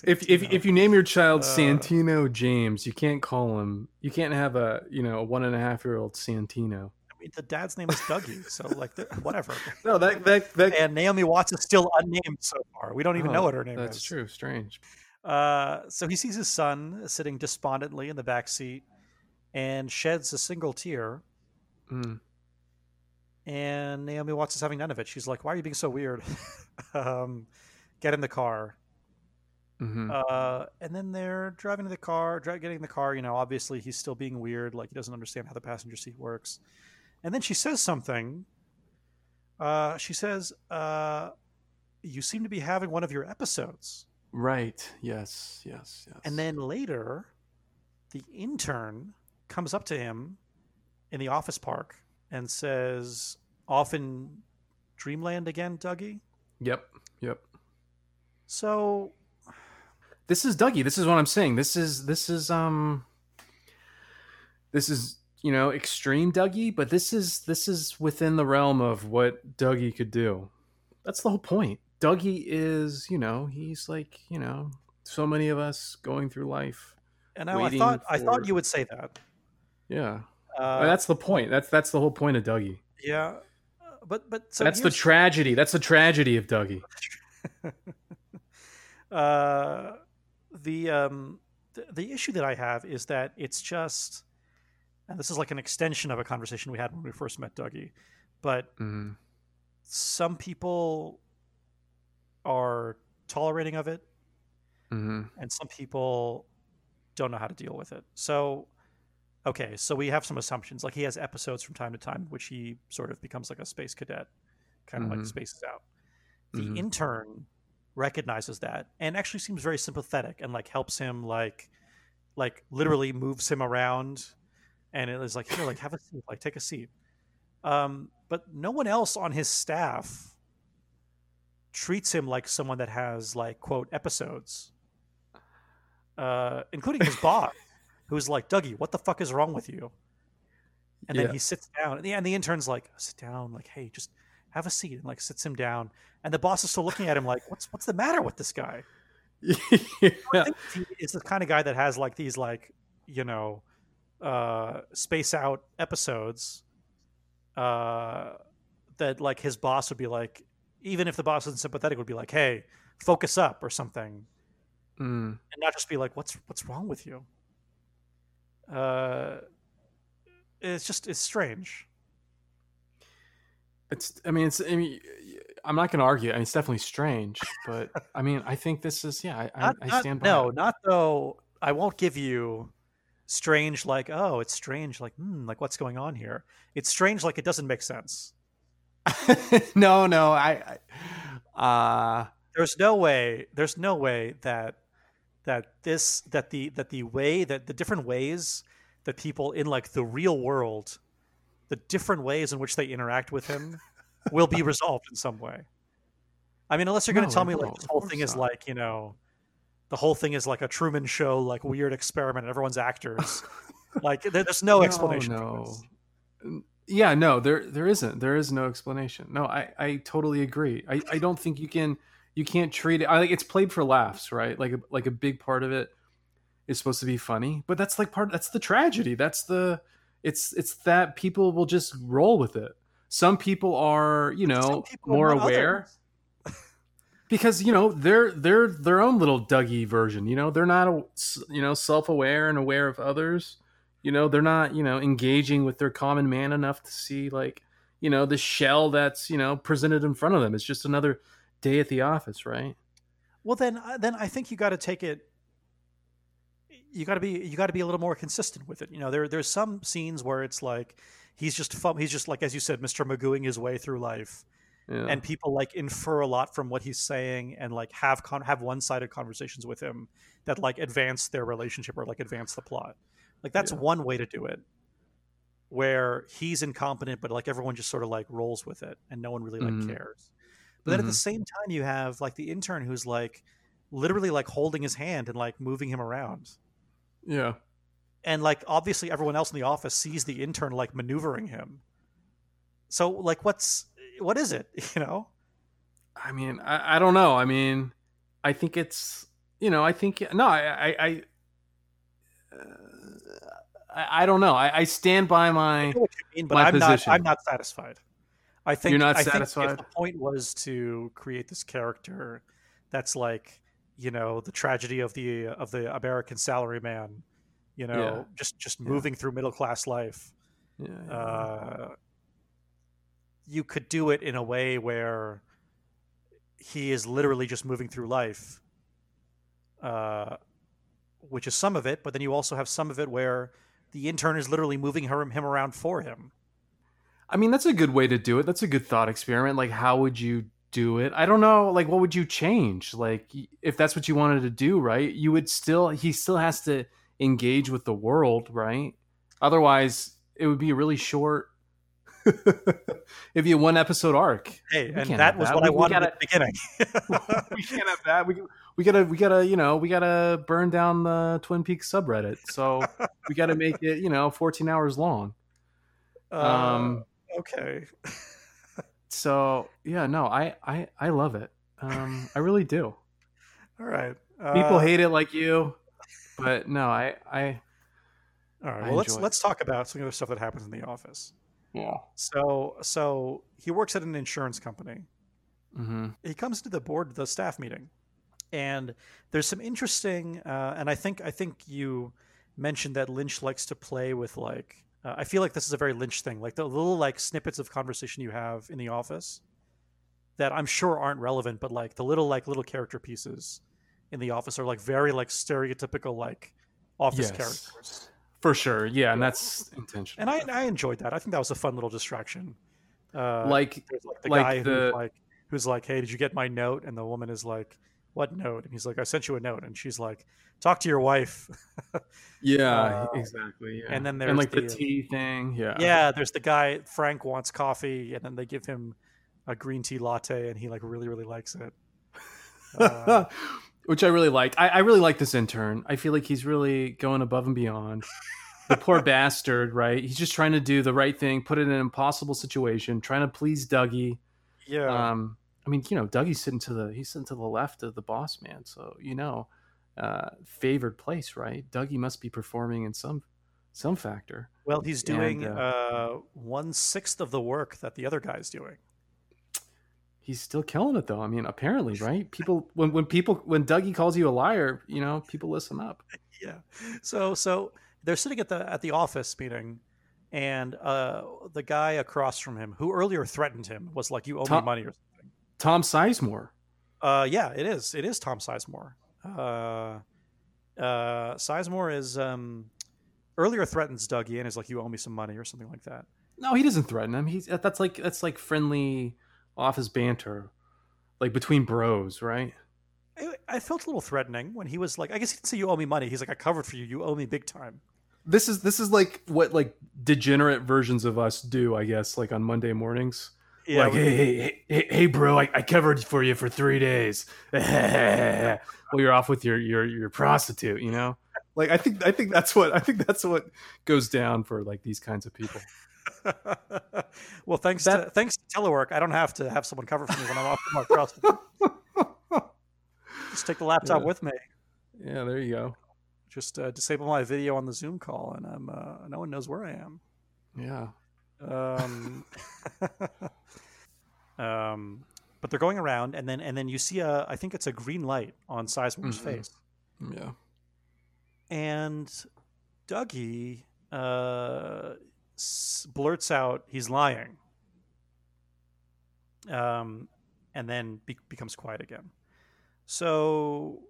Speaker 2: If if if you name your child
Speaker 1: Uh,
Speaker 2: Santino James, you can't call him. You can't have a you know a one and a half year old Santino.
Speaker 1: I mean, the dad's name is Dougie, so like whatever.
Speaker 2: No, that that that.
Speaker 1: And Naomi Watts is still unnamed so far. We don't even
Speaker 2: Oh,
Speaker 1: know what her name
Speaker 2: That's
Speaker 1: is.
Speaker 2: true. Strange.
Speaker 1: Uh, so he sees his son sitting despondently in the back seat and sheds a single tear.
Speaker 2: Mm.
Speaker 1: And Naomi Watts is having none of it. She's like, "Why are you being so weird? um, get in the car."
Speaker 2: Hmm
Speaker 1: Uh, and then they're driving to the car, dri- getting in the car. You know, obviously he's still being weird, like he doesn't understand how the passenger seat works. And then she says something. Uh, she says, uh, "You seem to be having one of your episodes."
Speaker 2: Right. Yes. Yes. Yes.
Speaker 1: And then later, the intern comes up to him in the office park and says, "Off in Dreamland again, Dougie.
Speaker 2: Yep. Yep.
Speaker 1: So
Speaker 2: This is Dougie. This is what I'm saying. This is this is um this is you know extreme Dougie, but this is this is within the realm of what Dougie could do. That's the whole point. Dougie is, you know, he's like, you know, so many of us going through life.
Speaker 1: and I thought I thought you would say that.
Speaker 2: Yeah.
Speaker 1: Uh,
Speaker 2: that's the point. That's that's the whole point of Dougie.
Speaker 1: yeah, uh, but but so
Speaker 2: that's the tragedy. That's the tragedy of Dougie.
Speaker 1: uh, the um the, the issue that I have is that it's just, and this is like an extension of a conversation we had when we first met Dougie, but
Speaker 2: Mhm.
Speaker 1: some people are tolerating of it
Speaker 2: Mhm.
Speaker 1: and some people don't know how to deal with it. So, okay, so we have some assumptions. Like he has episodes from time to time, which he sort of becomes like a space cadet, kind of like
Speaker 2: Mhm.
Speaker 1: spaces out. The
Speaker 2: Mhm.
Speaker 1: intern recognizes that and actually seems very sympathetic and like helps him like like literally moves him around and it is like here like have a seat like take a seat um but no one else on his staff treats him like someone that has like quote episodes uh including his boss who's like dougie what the fuck is wrong with you and
Speaker 2: Yeah.
Speaker 1: then he sits down and the, and the intern's like sit down like hey just have a seat and like sits him down and the boss is still looking at him like what's what's the matter with this guy I
Speaker 2: yeah.
Speaker 1: think he is the kind of guy that has like these like you know uh space out episodes uh that like his boss would be like even if the boss isn't sympathetic would be like hey focus up or something
Speaker 2: Mm.
Speaker 1: and not just be like what's what's wrong with you uh it's just it's strange
Speaker 2: It's. I mean, it's. I mean, I'm not going to argue. I mean, it's definitely strange, but I mean, I think this is. Yeah, I, I,
Speaker 1: not,
Speaker 2: I
Speaker 1: not-
Speaker 2: stand by.
Speaker 1: no
Speaker 2: it.
Speaker 1: not though i won't give you strange like oh it's strange like hmm like what's going on here it's strange like it doesn't make sense
Speaker 2: no, no. I. I uh,
Speaker 1: there's no way there's no way that that this that the that the way that the different ways that people in like the real world the different ways in which they interact with him will be resolved in some way i mean unless you're going
Speaker 2: No,
Speaker 1: to tell me like this whole thing is
Speaker 2: not.
Speaker 1: like you know the whole thing is like a truman show like weird experiment and everyone's actors like there- there's no explanation for
Speaker 2: No.
Speaker 1: this.
Speaker 2: Yeah, no, there there isn't. There is no explanation. No, I I totally agree. I I don't think you can you can't treat it. I like it's played for laughs, right? Like a, like a big part of it is supposed to be funny, but that's like part. That's the tragedy. That's the it's it's that people will just roll with it. Some people are you know more aware because you know they're they're their own little Dougie version. You know they're not you know self aware and aware of others. You know they're not you know engaging with their common man enough to see like you know the shell that's you know presented in front of them. It's just another day at the office, right?
Speaker 1: Well, then, uh, then I think you got to take it. You got to be you got to be a little more consistent with it. You know, there there's some scenes where it's like he's just fun, he's just like as you said, Mister Magooing his way through life,
Speaker 2: Yeah.
Speaker 1: and people like infer a lot from what he's saying and like have con- have one sided conversations with him that like advance their relationship or like advance the plot. Like that's
Speaker 2: Yeah.
Speaker 1: one way to do it, where he's incompetent, but like everyone just sort of like rolls with it and no one really like
Speaker 2: Mhm.
Speaker 1: cares. But then at the
Speaker 2: Mhm.
Speaker 1: same time, you have like the intern who's like literally like holding his hand and like moving him around.
Speaker 2: Yeah.
Speaker 1: And like obviously everyone else in the office sees the intern like maneuvering him. So like what's what is it? You know?
Speaker 2: I mean, I, I don't know. I mean, I think it's you know, I think no, I I I, uh, I, I don't know. I, I stand by my.
Speaker 1: know what you mean, but
Speaker 2: my
Speaker 1: I'm not
Speaker 2: position.
Speaker 1: I'm not satisfied. I think
Speaker 2: You're not
Speaker 1: I think
Speaker 2: satisfied?
Speaker 1: if the point was to create this character that's like, you know, the tragedy of the of the American salaryman, you know,
Speaker 2: Yeah.
Speaker 1: just just
Speaker 2: Yeah.
Speaker 1: moving through middle class life.
Speaker 2: Yeah, yeah.
Speaker 1: uh, you could do it in a way where he is literally just moving through life, uh, which is some of it. But then you also have some of it where the intern is literally moving her, him around for him.
Speaker 2: I mean, that's a good way to do it. That's a good thought experiment. Like, how would you do it? I don't know. Like, what would you change? Like, if that's what you wanted to do, right? You would still, he still has to engage with the world, right? Otherwise, it would be a really short if you one episode arc,
Speaker 1: Hey,
Speaker 2: We
Speaker 1: and that was
Speaker 2: that.
Speaker 1: what
Speaker 2: We-
Speaker 1: I wanted
Speaker 2: gotta-
Speaker 1: at the beginning.
Speaker 2: we can't have that. We we gotta we gotta you know we gotta burn down the Twin Peaks subreddit. So we gotta make it you know 14 hours long. Um.
Speaker 1: Uh, okay.
Speaker 2: So yeah, no, I I I love it. Um, I really do.
Speaker 1: All right.
Speaker 2: People
Speaker 1: Uh,
Speaker 2: hate it like you, but no, I I
Speaker 1: All right.
Speaker 2: I
Speaker 1: Well, let's
Speaker 2: it.
Speaker 1: let's talk about some of the stuff that happens in the office.
Speaker 2: yeah.
Speaker 1: So, so he works at an insurance company.
Speaker 2: Mm-hmm.
Speaker 1: He comes to the board, the staff meeting, and there's some interesting. Uh, and I think I think you mentioned that Lynch likes to play with like. Uh, I feel like this is a very Lynch thing, like the little like snippets of conversation you have in the office that I'm sure aren't relevant, but like the little like little character pieces in the office are like very like stereotypical like office
Speaker 2: Yes.
Speaker 1: characters.
Speaker 2: For sure, yeah, and that's intentional.
Speaker 1: And I, I enjoyed that. I think that was a fun little distraction. Uh,
Speaker 2: like
Speaker 1: like the
Speaker 2: like
Speaker 1: guy
Speaker 2: the-
Speaker 1: who's like who's like, "Hey, did you get my note?" And the woman is like, "What note?" And he's like, "I sent you a note." And she's like, "Talk to your wife."
Speaker 2: yeah,
Speaker 1: uh,
Speaker 2: exactly. Yeah.
Speaker 1: and then
Speaker 2: and
Speaker 1: there's
Speaker 2: like the,
Speaker 1: the-
Speaker 2: tea thing. Yeah,
Speaker 1: yeah, there's the guy Frank wants coffee, and then they give him a green tea latte, and he like really really likes it. Uh,
Speaker 2: which I really liked. I, I really like this intern. I feel like he's really going above and beyond. The poor bastard, right? He's just trying to do the right thing, put it in an impossible situation, trying to please Dougie.
Speaker 1: yeah,
Speaker 2: Um, I mean, you know, Dougie's sitting to the he's sitting to the left of the boss man, so you know, uh, favored place, right? Dougie must be performing in some some factor.
Speaker 1: well, he's doing
Speaker 2: and,
Speaker 1: uh, one sixth of the work that the other guy's doing.
Speaker 2: He's still killing it though. I mean, apparently, right? People when when people when Dougie calls you a liar, you know, people listen up.
Speaker 1: yeah so so they're sitting at the at the office meeting and uh the guy across from him who earlier threatened him was like you owe me money or something
Speaker 2: Tom Sizemore.
Speaker 1: uh yeah it is it is tom sizemore uh uh sizemore is um earlier threatens dougie and is like you owe me some money or something like that
Speaker 2: No, he doesn't threaten him. He's that's like that's like friendly office banter, like between bros, right?
Speaker 1: I, I felt a little threatening when he was like i guess he didn't say you owe me money he's like i covered for you you owe me big time
Speaker 2: This is this is like what like degenerate versions of us do, I guess, like on Monday mornings.
Speaker 1: Yeah
Speaker 2: like,
Speaker 1: we-
Speaker 2: hey, hey, hey, hey, bro, I, I covered for you for three days. well, you're off with your your your prostitute, you know. Like, I think I think that's what I think that's what goes down for like these kinds of people.
Speaker 1: well, thanks to thanks to telework, I don't have to have someone cover for me when I'm off my cross. Just take the laptop
Speaker 2: Yeah.
Speaker 1: with me.
Speaker 2: Yeah, there you go.
Speaker 1: Just uh, disable my video on the Zoom call, and I'm uh, no one knows where I am.
Speaker 2: Yeah.
Speaker 1: Um, um, but they're going around, and then and then you see a I think it's a green light on Sizemore's
Speaker 2: Mhm.
Speaker 1: face,
Speaker 2: Yeah.
Speaker 1: and Dougie uh, s- blurts out he's lying, um, and then be- becomes quiet again. So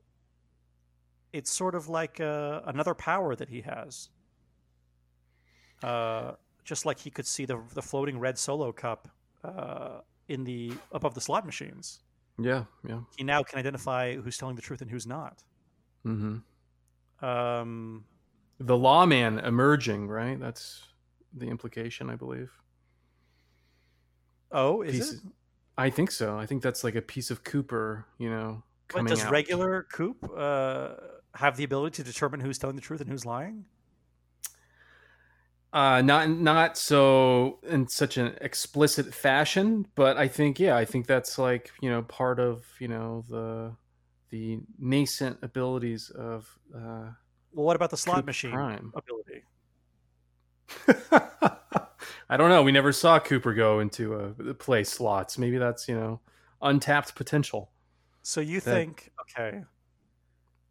Speaker 1: it's sort of like uh, another power that he has. Uh, just like he could see the the floating red solo cup uh, in the above the slot machines,
Speaker 2: Yeah. Yeah.
Speaker 1: he now can identify who's telling the truth and who's not.
Speaker 2: hmm
Speaker 1: Um,
Speaker 2: The lawman emerging, right? That's the implication, I believe.
Speaker 1: oh, is
Speaker 2: Piece-
Speaker 1: it?
Speaker 2: I think so. I think that's like a piece of Cooper, you know,
Speaker 1: But does
Speaker 2: out.
Speaker 1: regular Coop uh, have the ability to determine who's telling the truth and who's lying?
Speaker 2: Uh, not not so in such an explicit fashion, but I think yeah, I think that's like you know part of you know the the nascent abilities of. Uh,
Speaker 1: Well, what about the slot machine ability?
Speaker 2: I don't know. We never saw Cooper go into a play slots. Maybe that's you know untapped potential.
Speaker 1: So you
Speaker 2: That-
Speaker 1: think, okay,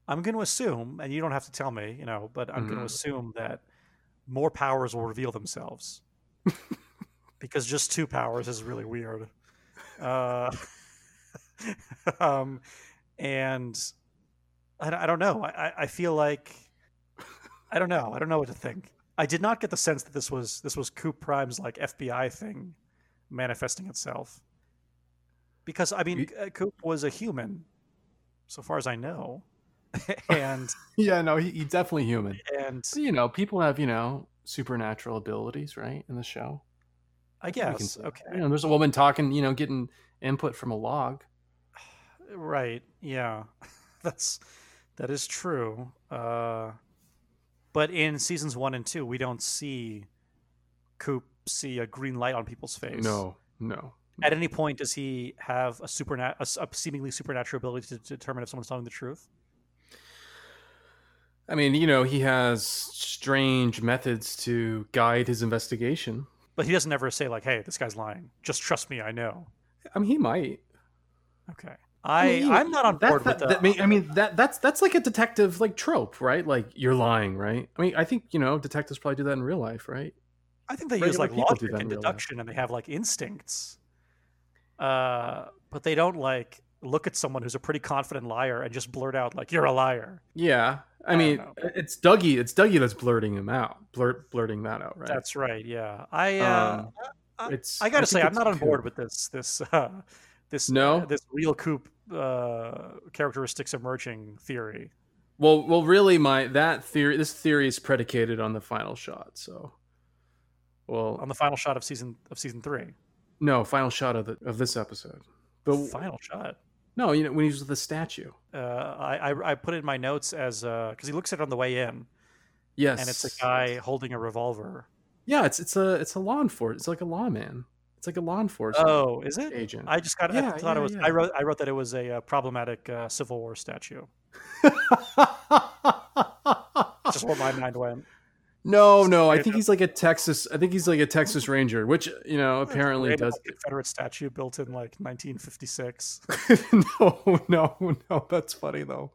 Speaker 1: I'm going to assume, and you don't have to tell me, you know, but I'm going to assume that more powers will reveal themselves because just two powers is really weird. Uh, um, and I, don't- I don't know. I, I- feel like I don't know. I don't know what to think. I did not get the sense that this was this was Coop Prime's like FBI thing manifesting itself. Because I mean, Coop was a human, so far as I know, and
Speaker 2: Yeah, no, he, he's definitely human.
Speaker 1: and
Speaker 2: you know, people have you know supernatural abilities, right? In the show.
Speaker 1: I
Speaker 2: think we can
Speaker 1: guess. Okay.
Speaker 2: You know, there's a woman talking, you know, getting input from a log.
Speaker 1: Right. Yeah. That's that is true. Uh, but in seasons one and two, we don't see Coop see a green light on people's face.
Speaker 2: No, no.
Speaker 1: At any point, does he have a supernat a seemingly supernatural ability to determine if someone's telling the truth?
Speaker 2: I mean, you know, he has strange methods to guide his investigation.
Speaker 1: But he doesn't ever say like, "Hey, this guy's lying. Just trust me. I know."
Speaker 2: I mean, he might.
Speaker 1: Okay. I,
Speaker 2: mean,
Speaker 1: I am not on board
Speaker 2: that,
Speaker 1: with
Speaker 2: that-
Speaker 1: the.
Speaker 2: I mean, I mean, that that's that's like a detective like trope, right? Like you're lying, right? I mean, I think you know detectives probably do that in real life, right?
Speaker 1: I think they use like logic
Speaker 2: that
Speaker 1: and deduction, and they have like instincts. Uh, but they don't like look at someone who's a pretty confident liar and just blurt out like, "You're a liar."
Speaker 2: Yeah, I,
Speaker 1: I
Speaker 2: mean, it's Dougie. It's Dougie that's blurting him out, blurt blurting that out, right?
Speaker 1: That's right. Yeah. I. Uh,
Speaker 2: Um,
Speaker 1: I-
Speaker 2: it's.
Speaker 1: I gotta
Speaker 2: think
Speaker 1: say, I'm not on board with this. This. Uh, this.
Speaker 2: No?
Speaker 1: uh, this real coop uh, characteristics emerging theory.
Speaker 2: Well, well, really, my that theory, this theory is predicated on the final shot. So, well,
Speaker 1: on the final shot of season of season three.
Speaker 2: no, final shot of the of this episode. But
Speaker 1: final shot.
Speaker 2: No, you know when he's with the statue.
Speaker 1: Uh, I, I I put it in my notes as because he looks at it on the way in,
Speaker 2: Yes,
Speaker 1: and it's a guy holding a revolver.
Speaker 2: Yeah, it's it's a it's a law enforcement. It's like a lawman. It's like a law enforcement
Speaker 1: Oh, is it?
Speaker 2: agent.
Speaker 1: I just got. I
Speaker 2: Yeah,
Speaker 1: thought it was.
Speaker 2: yeah.
Speaker 1: I wrote. I wrote that it was a uh, problematic uh, Civil War statue. Just where my mind went.
Speaker 2: No, no. I think he's like a Texas. I think he's like a Texas Ranger, which you know apparently does.
Speaker 1: Confederate statue built in like 1956.
Speaker 2: no, no, no. That's funny though.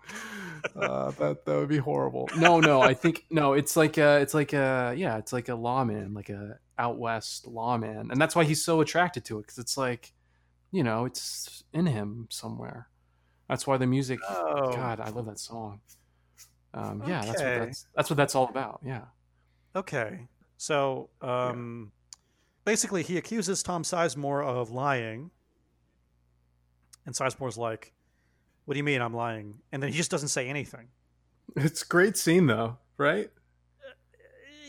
Speaker 2: Uh, that that would be horrible. No, no. I think no. It's like a. It's like a. Yeah. It's like a lawman, like a out west lawman, and that's why he's so attracted to it because it's like, you know, it's in him somewhere. That's why the music.
Speaker 1: Oh,
Speaker 2: God, I love that song. Um, yeah, that's what that's that's what that's all about. Yeah.
Speaker 1: Okay. So, um, basically, he accuses Tom Sizemore of lying, and Sizemore's like, "What do you mean I'm lying?" And then he just doesn't say anything.
Speaker 2: It's a great scene though, right?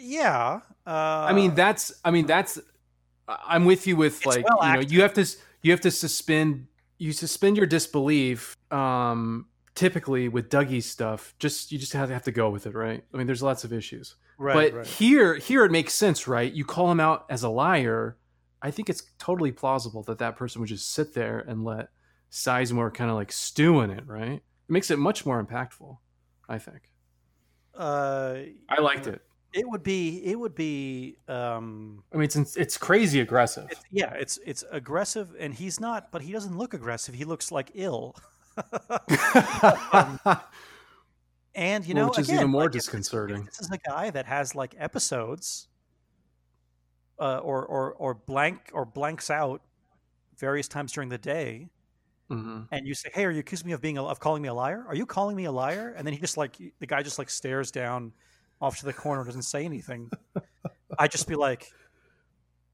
Speaker 1: Yeah. Uh,
Speaker 2: I mean, that's I mean that's I'm with you with like
Speaker 1: well
Speaker 2: you know you have to you have to suspend you suspend your disbelief um typically with Dougie's stuff just you just have to have to go with it right I mean there's lots of issues
Speaker 1: right,
Speaker 2: but
Speaker 1: right.
Speaker 2: here here it makes sense right you call him out as a liar I think it's totally plausible that that person would just sit there and let Sizemore kind of like stew in it right it makes it much more impactful I think
Speaker 1: uh,
Speaker 2: I liked it
Speaker 1: it would be. It would be. Um,
Speaker 2: I mean it's it's crazy aggressive
Speaker 1: it's, yeah, it's it's aggressive, and he's not. But he doesn't look aggressive. He looks like ill. And you know,
Speaker 2: which is
Speaker 1: again,
Speaker 2: even more
Speaker 1: like,
Speaker 2: disconcerting.
Speaker 1: This is a guy that has like episodes, uh, or or or blank or blanks out various times during the day,
Speaker 2: Mhm.
Speaker 1: and you say, "Hey, are you accusing me of being a, of calling me a liar? Are you calling me a liar?" And then he just like the guy just like stares down off to the corner, doesn't say anything. I just be like,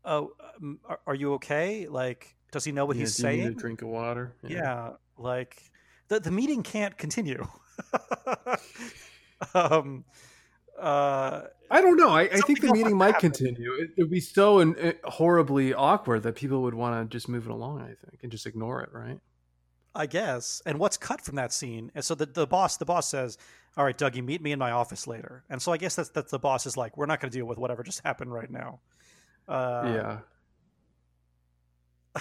Speaker 1: "Oh, um, are, are you okay? Like, does he know what
Speaker 2: Yeah,
Speaker 1: he's
Speaker 2: do you need
Speaker 1: saying?"
Speaker 2: a drink of water.
Speaker 1: yeah like the, the meeting can't continue um uh
Speaker 2: I don't know. I, I think the meeting might
Speaker 1: happen.
Speaker 2: continue. It would be so in, uh, horribly awkward that people would want to just move it along. I think and just ignore it. Right?
Speaker 1: i guess and what's cut from that scene and so the, the boss the boss says all right dougie meet me in my office later and so i guess that's that's the boss is like we're not going to deal with whatever just happened right now uh
Speaker 2: yeah.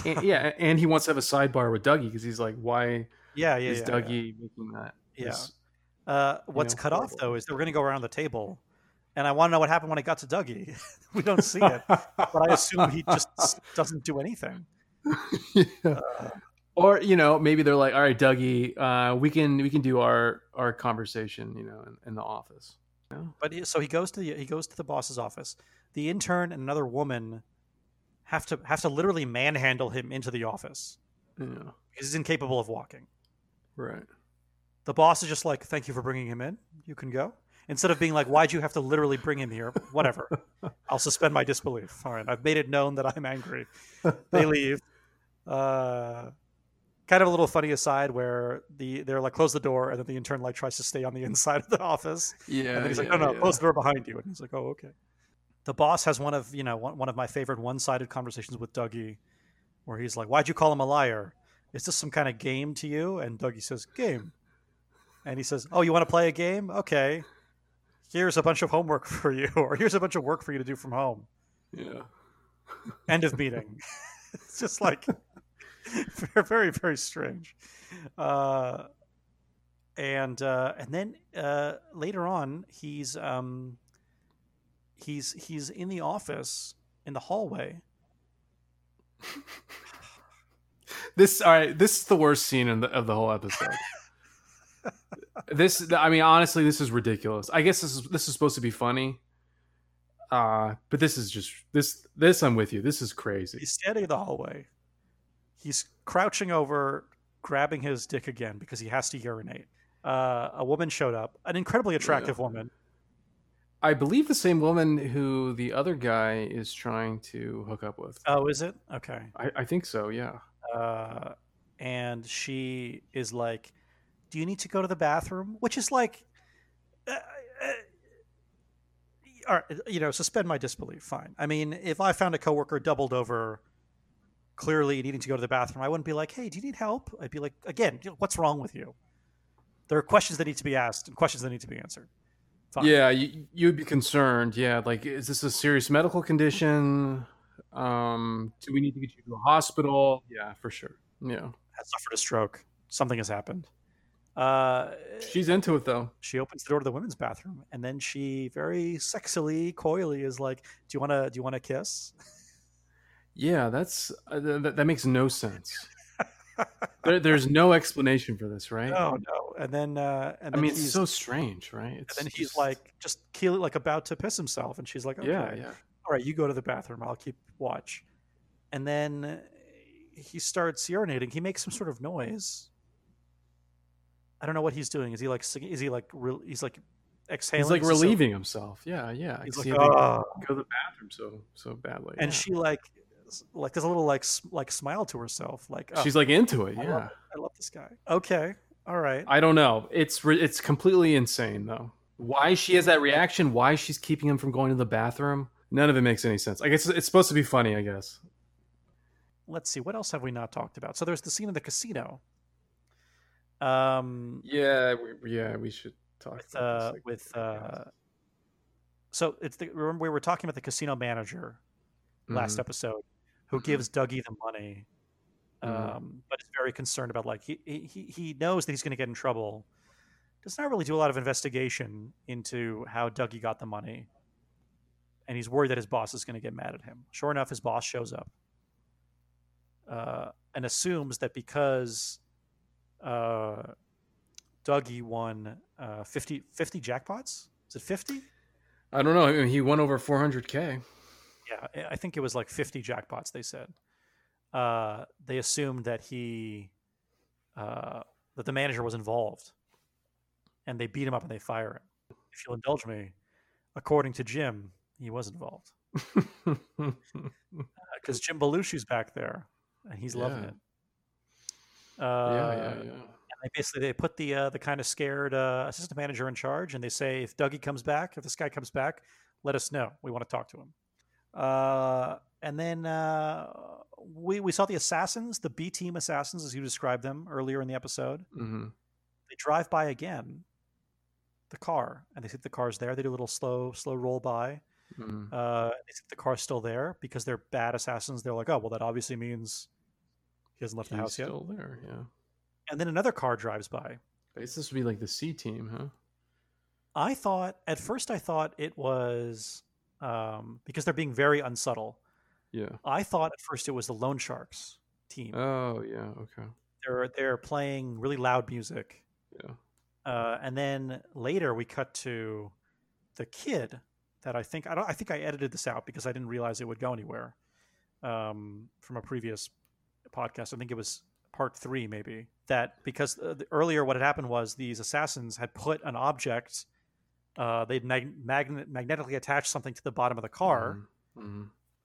Speaker 2: And, yeah, and he wants to have a sidebar with Dougie because he's like, "Why
Speaker 1: yeah yeah
Speaker 2: is
Speaker 1: yeah,
Speaker 2: Dougie making that?"
Speaker 1: Yeah.
Speaker 2: this-
Speaker 1: uh what's
Speaker 2: know,
Speaker 1: cut off though is that we're going to go around the table and i want to know what happened when i got to dougie we don't see it but i assume he just doesn't do anything
Speaker 2: Yeah. Or you know, maybe they're like, "All right, Dougie, uh, we can we can do our our conversation, you know, in, in the office." You know?
Speaker 1: But he, so he goes to the he goes to the boss's office. The intern and another woman have to have to literally manhandle him into the office
Speaker 2: Yeah,
Speaker 1: because he's incapable of walking.
Speaker 2: right.
Speaker 1: The boss is just like, "Thank you for bringing him in. You can go." Instead of being like, "Why'd you have to literally bring him here?" Whatever. I'll suspend my disbelief. All right, I've made it known that I'm angry. They leave. Uh, kind of a little funny aside where the they're like close the door and then the intern like tries to stay on the inside of the office
Speaker 2: Yeah,
Speaker 1: and then he's like,
Speaker 2: yeah,
Speaker 1: "No, no,
Speaker 2: yeah.
Speaker 1: close the door behind you." And he's like, "Oh, okay." The boss has one of you know one, one of my favorite one-sided conversations with Dougie, where he's like, "Why'd you call him a liar? Is this some kind of game to you?" And Dougie says, "Game." And he says, "Oh, you want to play a game? Okay. Here's a bunch of homework for you, or here's a bunch of work for you to do from home."
Speaker 2: Yeah.
Speaker 1: End of meeting. it's just like very, very strange. Uh, and uh, and then uh, later on, he's um, he's he's in the office in the hallway.
Speaker 2: This all right. This is the worst scene in the, of the whole episode. this, I mean, honestly, this is ridiculous. I guess this is this is supposed to be funny, uh, but this is just this this. I'm with you. This is crazy.
Speaker 1: He's standing in the hallway. He's crouching over, grabbing his dick again because he has to urinate. Uh, a woman showed up, an incredibly attractive woman.
Speaker 2: I believe the same woman who the other guy is trying to hook up with.
Speaker 1: Oh, is it? Okay.
Speaker 2: I, I think so. Yeah.
Speaker 1: uh, and she is like, "Do you need to go to the bathroom?" Which is like, uh, uh, all right, you know, suspend my disbelief. Fine. I mean, if I found a coworker doubled over, clearly needing to go to the bathroom, I wouldn't be like, "Hey, do you need help?" I'd be like, "Again, what's wrong with you?" There are questions that need to be asked and questions that need to be answered. Fine.
Speaker 2: Yeah, you, you'd be concerned. Yeah, like is this a serious medical condition? Um, do we need to get you to a hospital? Yeah, for sure. Yeah,
Speaker 1: Has suffered a stroke. Something has happened. Uh,
Speaker 2: she's into it though.
Speaker 1: she opens the door to the women's bathroom and then she very sexily coyly is like do you want to do you want to kiss
Speaker 2: Yeah, that's uh, th- that, that makes no sense. There, there's no explanation for this, right?
Speaker 1: no no and then uh and
Speaker 2: I mean, it's so strange, right? It's
Speaker 1: and then he's
Speaker 2: just-
Speaker 1: like just keel like about to piss himself and she's like okay
Speaker 2: yeah, yeah.
Speaker 1: all right you go to the bathroom i'll keep watch and then he starts urinating he makes some sort of noise i don't know what he's doing is he like singing is he like re- he's like exhaling
Speaker 2: He's like relieving himself. Yeah, yeah.
Speaker 1: he's like
Speaker 2: see how they
Speaker 1: "Ah."
Speaker 2: go to the bathroom so so badly.
Speaker 1: and
Speaker 2: yeah.
Speaker 1: she like like does a little like like smile to herself like oh,
Speaker 2: she's like into it.
Speaker 1: I
Speaker 2: Yeah.
Speaker 1: love, I love this guy. Okay, all right.
Speaker 2: I don't know. It's re- it's completely insane though. Why she has that reaction? Why she's keeping him from going to the bathroom? None of it makes any sense. I guess it's supposed to be funny. I guess.
Speaker 1: Let's see. What else have we not talked about? So there's the scene in the casino. Um,
Speaker 2: Yeah, we, yeah, we should talk
Speaker 1: with
Speaker 2: about
Speaker 1: uh, with uh, so it's the remember we were talking about the casino manager last
Speaker 2: Mhm.
Speaker 1: episode who
Speaker 2: Mhm.
Speaker 1: gives Dougie the money,
Speaker 2: Mhm.
Speaker 1: um, but is very concerned about like he he he knows that he's going to get in trouble. Does not really do a lot of investigation into how Dougie got the money, and he's worried that his boss is going to get mad at him. Sure enough, his boss shows up uh, and assumes that because uh, Dougie won uh, 50, 50 jackpots. Is it fifty?
Speaker 2: I don't know. I mean, he won over 400k.
Speaker 1: Yeah, I- think it was like 50 jackpots, they said. Uh, they assumed that he, uh, that the manager was involved. And they beat him up and they fire him. If you'll indulge me, according to Jim, he was involved. Because Jim Belushi's back there and he's loving it. Uh,
Speaker 2: yeah, yeah, yeah.
Speaker 1: And they basically they put the uh, the kind of scared uh, assistant manager in charge, and they say if Dougie comes back, if this guy comes back, let us know. We want to talk to him. Uh, and then uh, we we saw the assassins, the B team assassins, as you described them earlier in the episode.
Speaker 2: hmm
Speaker 1: They drive by again, the car, and they see the car's there. They do a little slow slow roll by.
Speaker 2: hmm
Speaker 1: Uh, they see the car's still there because they're bad assassins. They're like, oh well, that obviously means he hasn't left the
Speaker 2: He's
Speaker 1: house yet.
Speaker 2: still there. Yeah.
Speaker 1: And then another car drives by.
Speaker 2: I guess this would be like the C team, huh?
Speaker 1: I thought at first I thought it was um, because they're being very unsubtle.
Speaker 2: Yeah.
Speaker 1: I thought at first it was the Loan Sharks team.
Speaker 2: Oh, yeah. Okay.
Speaker 1: they're they're playing really loud music,
Speaker 2: Yeah.
Speaker 1: uh, and then later we cut to the kid that I think I don't I think I edited this out because I didn't realize it would go anywhere um, from a previous podcast. I think it was part three maybe that because uh, the, earlier what had happened was these assassins had put an object uh, they'd mag- magnet magnetically attach something to the bottom of the car
Speaker 2: hmm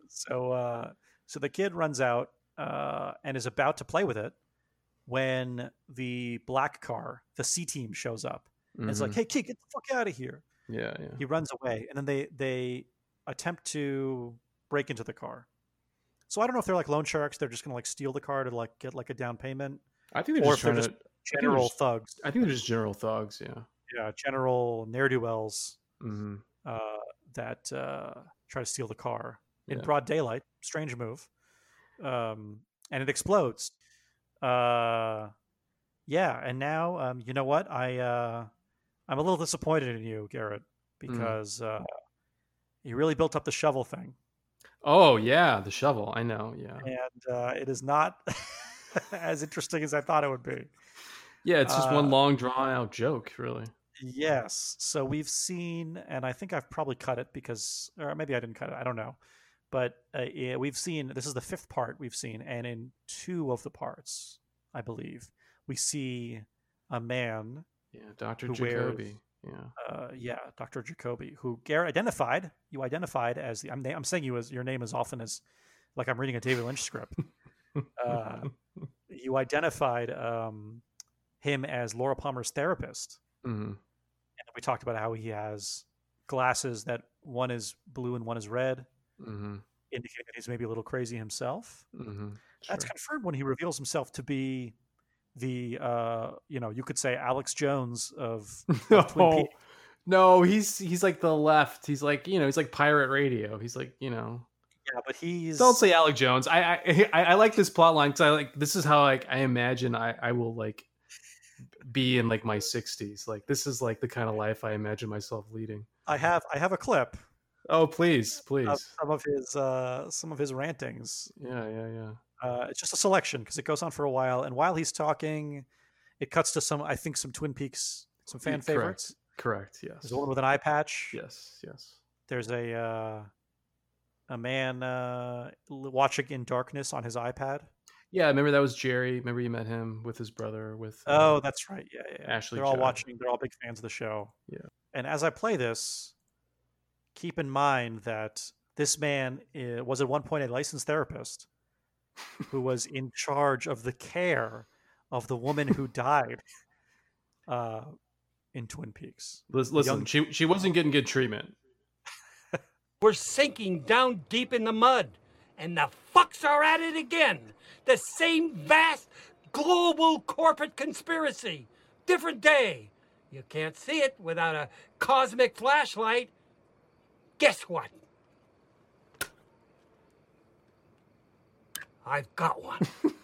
Speaker 1: so uh, so the kid runs out uh, and is about to play with it when the black car the c team shows up and it's like hey kid get the fuck out of here
Speaker 2: yeah, yeah.
Speaker 1: he runs away and then they they attempt to break into the car. So I don't know if they're like loan sharks. They're just gonna like steal the car to like get like a down payment.
Speaker 2: I think they're
Speaker 1: Or
Speaker 2: just
Speaker 1: if they're just
Speaker 2: to.
Speaker 1: General
Speaker 2: just-
Speaker 1: thugs.
Speaker 2: I think they're just general thugs. Yeah.
Speaker 1: Yeah, general ne'er do wells
Speaker 2: hmm
Speaker 1: uh, that uh, try to steal the car in
Speaker 2: Yeah.
Speaker 1: broad daylight. Strange move. Um, and it explodes. Uh, yeah, and now um, you know what? I uh, I'm a little disappointed in you, Garrett, because uh, you really built up the shovel thing,
Speaker 2: Oh yeah, the shovel. I know. Yeah.
Speaker 1: and uh, it is not as interesting as I thought it would be.
Speaker 2: Yeah, it's just one
Speaker 1: Uh,
Speaker 2: long drawn out joke, really.
Speaker 1: Yes. So we've seen, and I think I've probably cut it because, or maybe I didn't cut it. I don't know. But uh, yeah, we've seen, this is the fifth part we've seen. And in two of the parts, I believe, we see a man,
Speaker 2: Yeah, Doctor
Speaker 1: who wears-
Speaker 2: Jacoby. Yeah.
Speaker 1: uh, yeah, Dr. Jacoby, who Garrett identified, you identified as the, I'm, I'm saying you as your name as often as, like I'm reading a David Lynch script. uh, you identified um, him as Laura Palmer's therapist.
Speaker 2: hmm
Speaker 1: and we talked about how he has glasses that one is blue and one is red,
Speaker 2: hmm
Speaker 1: indicating that he's maybe a little crazy himself.
Speaker 2: hmm
Speaker 1: That's confirmed when he reveals himself to be the, uh, you know, you could say Alex Jones of. Twin
Speaker 2: no, no, he's he's like the left. He's like you know he's like pirate radio. He's like you know.
Speaker 1: Yeah, but he's.
Speaker 2: Don't say Alex Jones. I I I, I like this plot line because I like this is how like I imagine I I will like be in like my 60s. Like this is like the kind of life I imagine myself leading.
Speaker 1: I have I have a clip
Speaker 2: Oh please, please.
Speaker 1: of some of his uh, some of his rantings.
Speaker 2: yeah, yeah, yeah.
Speaker 1: Uh, it's just a selection because it goes on for a while, and while he's talking, it cuts to some I think some Twin Peaks some fan
Speaker 2: correct.
Speaker 1: favorites.
Speaker 2: Correct. Yes.
Speaker 1: There's one with an eye patch.
Speaker 2: Yes. Yes.
Speaker 1: there's a uh, a man uh, watching in darkness on his iPad.
Speaker 2: Yeah, I remember that was Jerry. Remember you met him with his brother with
Speaker 1: Oh,
Speaker 2: uh,
Speaker 1: that's right. Yeah, yeah. yeah.
Speaker 2: Ashley
Speaker 1: they're all watching. They're all big fans of the show.
Speaker 2: Yeah.
Speaker 1: And as I play this, keep in mind that this man uh, was at one point a licensed therapist who was in charge of the care of the woman who died uh, in Twin Peaks.
Speaker 2: Listen,
Speaker 1: young-
Speaker 2: she she wasn't getting good treatment.
Speaker 4: We're sinking down deep in the mud. And the fucks are at it again. The same vast global corporate conspiracy. Different day. You can't see it without a cosmic flashlight. Guess what? I've got one.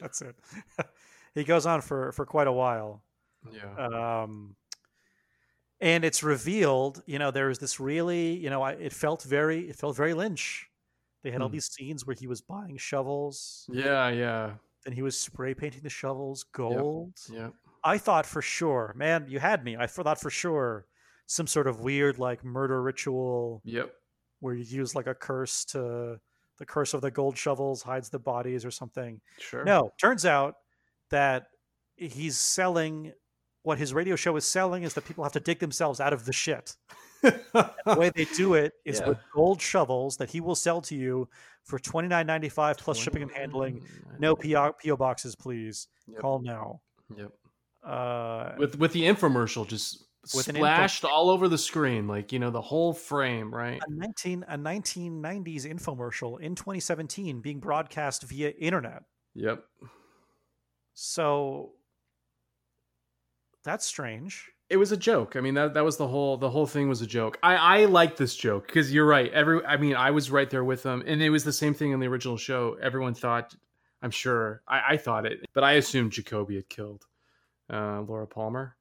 Speaker 1: That's it. he goes on for for quite a while.
Speaker 2: Yeah.
Speaker 1: um, and it's revealed you know there was this really you know I, it felt very it felt very lynch they had all
Speaker 2: Hmm.
Speaker 1: these scenes where he was buying shovels
Speaker 2: yeah, yeah.
Speaker 1: then he was spray painting the shovels gold
Speaker 2: Yeah.
Speaker 1: i thought for sure man you had me i thought for sure some sort of weird like murder ritual
Speaker 2: Yep.
Speaker 1: where you use like a curse to the curse of the gold shovels hides the bodies or something
Speaker 2: Sure.
Speaker 1: no, turns out that he's selling what his radio show is selling is that people have to dig themselves out of the shit. The way they do it is
Speaker 2: Yeah.
Speaker 1: with gold shovels that he will sell to you for twenty nine ninety five plus shipping and handling. No PO, PO boxes, please.
Speaker 2: Yep.
Speaker 1: Call now.
Speaker 2: Yep.
Speaker 1: Uh,
Speaker 2: With with the infomercial just
Speaker 1: With an info-
Speaker 2: splashed all over the screen, like you know the whole frame, right?
Speaker 1: a nineteen a nineteen nineties infomercial in twenty seventeen being broadcast via internet.
Speaker 2: Yep.
Speaker 1: So that's strange.
Speaker 2: It was a joke. I mean that that was the whole the whole thing was a joke. I I like this joke because you're right. Every I mean I was right there with them, and it was the same thing in the original show. Everyone thought, I'm sure I, I thought it, but I assumed Jacoby had killed uh, Laura Palmer,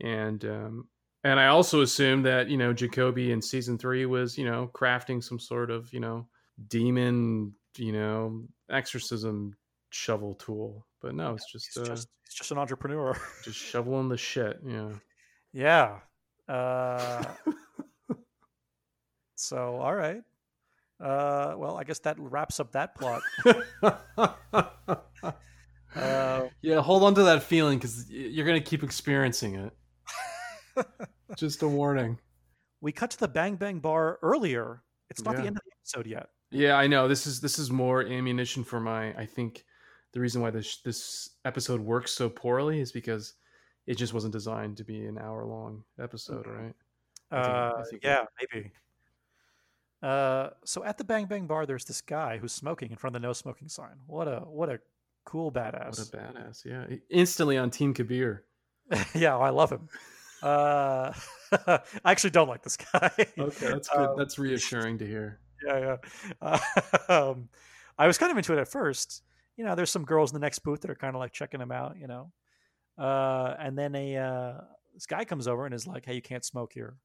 Speaker 2: and um, and I also assumed that you know Jacoby in season three was you know crafting some sort of you know demon you know exorcism shovel tool, but no, it's just
Speaker 1: He's
Speaker 2: uh,
Speaker 1: just he's just an entrepreneur.
Speaker 2: just shoveling the shit. Yeah.
Speaker 1: Yeah. Uh, so, all right. Uh, well, I guess that wraps up that plot. Uh,
Speaker 2: yeah, hold on to that feeling because you're gonna keep experiencing it. Just a warning.
Speaker 1: we cut to the Bang Bang Bar earlier. It's not the end of the episode yet.
Speaker 2: Yeah, I know. This is this is more ammunition for my. I think the reason why this this episode works so poorly is because it just wasn't designed to be an hour long episode, right? I think- I
Speaker 1: Uh,
Speaker 2: think
Speaker 1: yeah, maybe. Uh, so at the Bang Bang Bar, there's this guy who's smoking in front of the no smoking sign. What a what a cool badass!
Speaker 2: What a badass! Yeah, instantly on Team Kabir.
Speaker 1: yeah, I love him. Uh, I actually don't like this guy.
Speaker 2: Okay, that's good.
Speaker 1: Um,
Speaker 2: that's reassuring to hear.
Speaker 1: yeah, yeah. Uh, um, I was kind of into it at first. You know, there's some girls in the next booth that are kind of like checking him out. You know, uh, and then a uh, this guy comes over and is like, "Hey, you can't smoke here."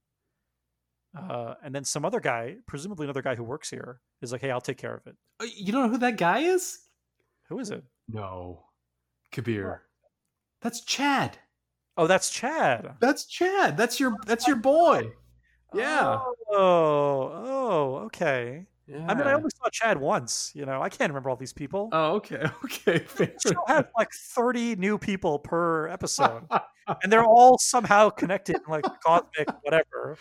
Speaker 1: Uh, and then some other guy, presumably another guy who works here, is like, "Hey, I'll take care of it."
Speaker 2: Uh, You don't know who that guy is?
Speaker 1: Who is it?
Speaker 2: No, Kabir. That's Chad.
Speaker 1: Oh, that's Chad.
Speaker 2: That's Chad. That's your that's your boy. Yeah.
Speaker 1: Oh, oh, okay.
Speaker 2: Yeah.
Speaker 1: I mean, I only saw Chad once. You know, I can't remember all these people.
Speaker 2: Oh, okay. Okay.
Speaker 1: Show had like 30 new people per episode, and they're all somehow connected, in, like cosmic whatever.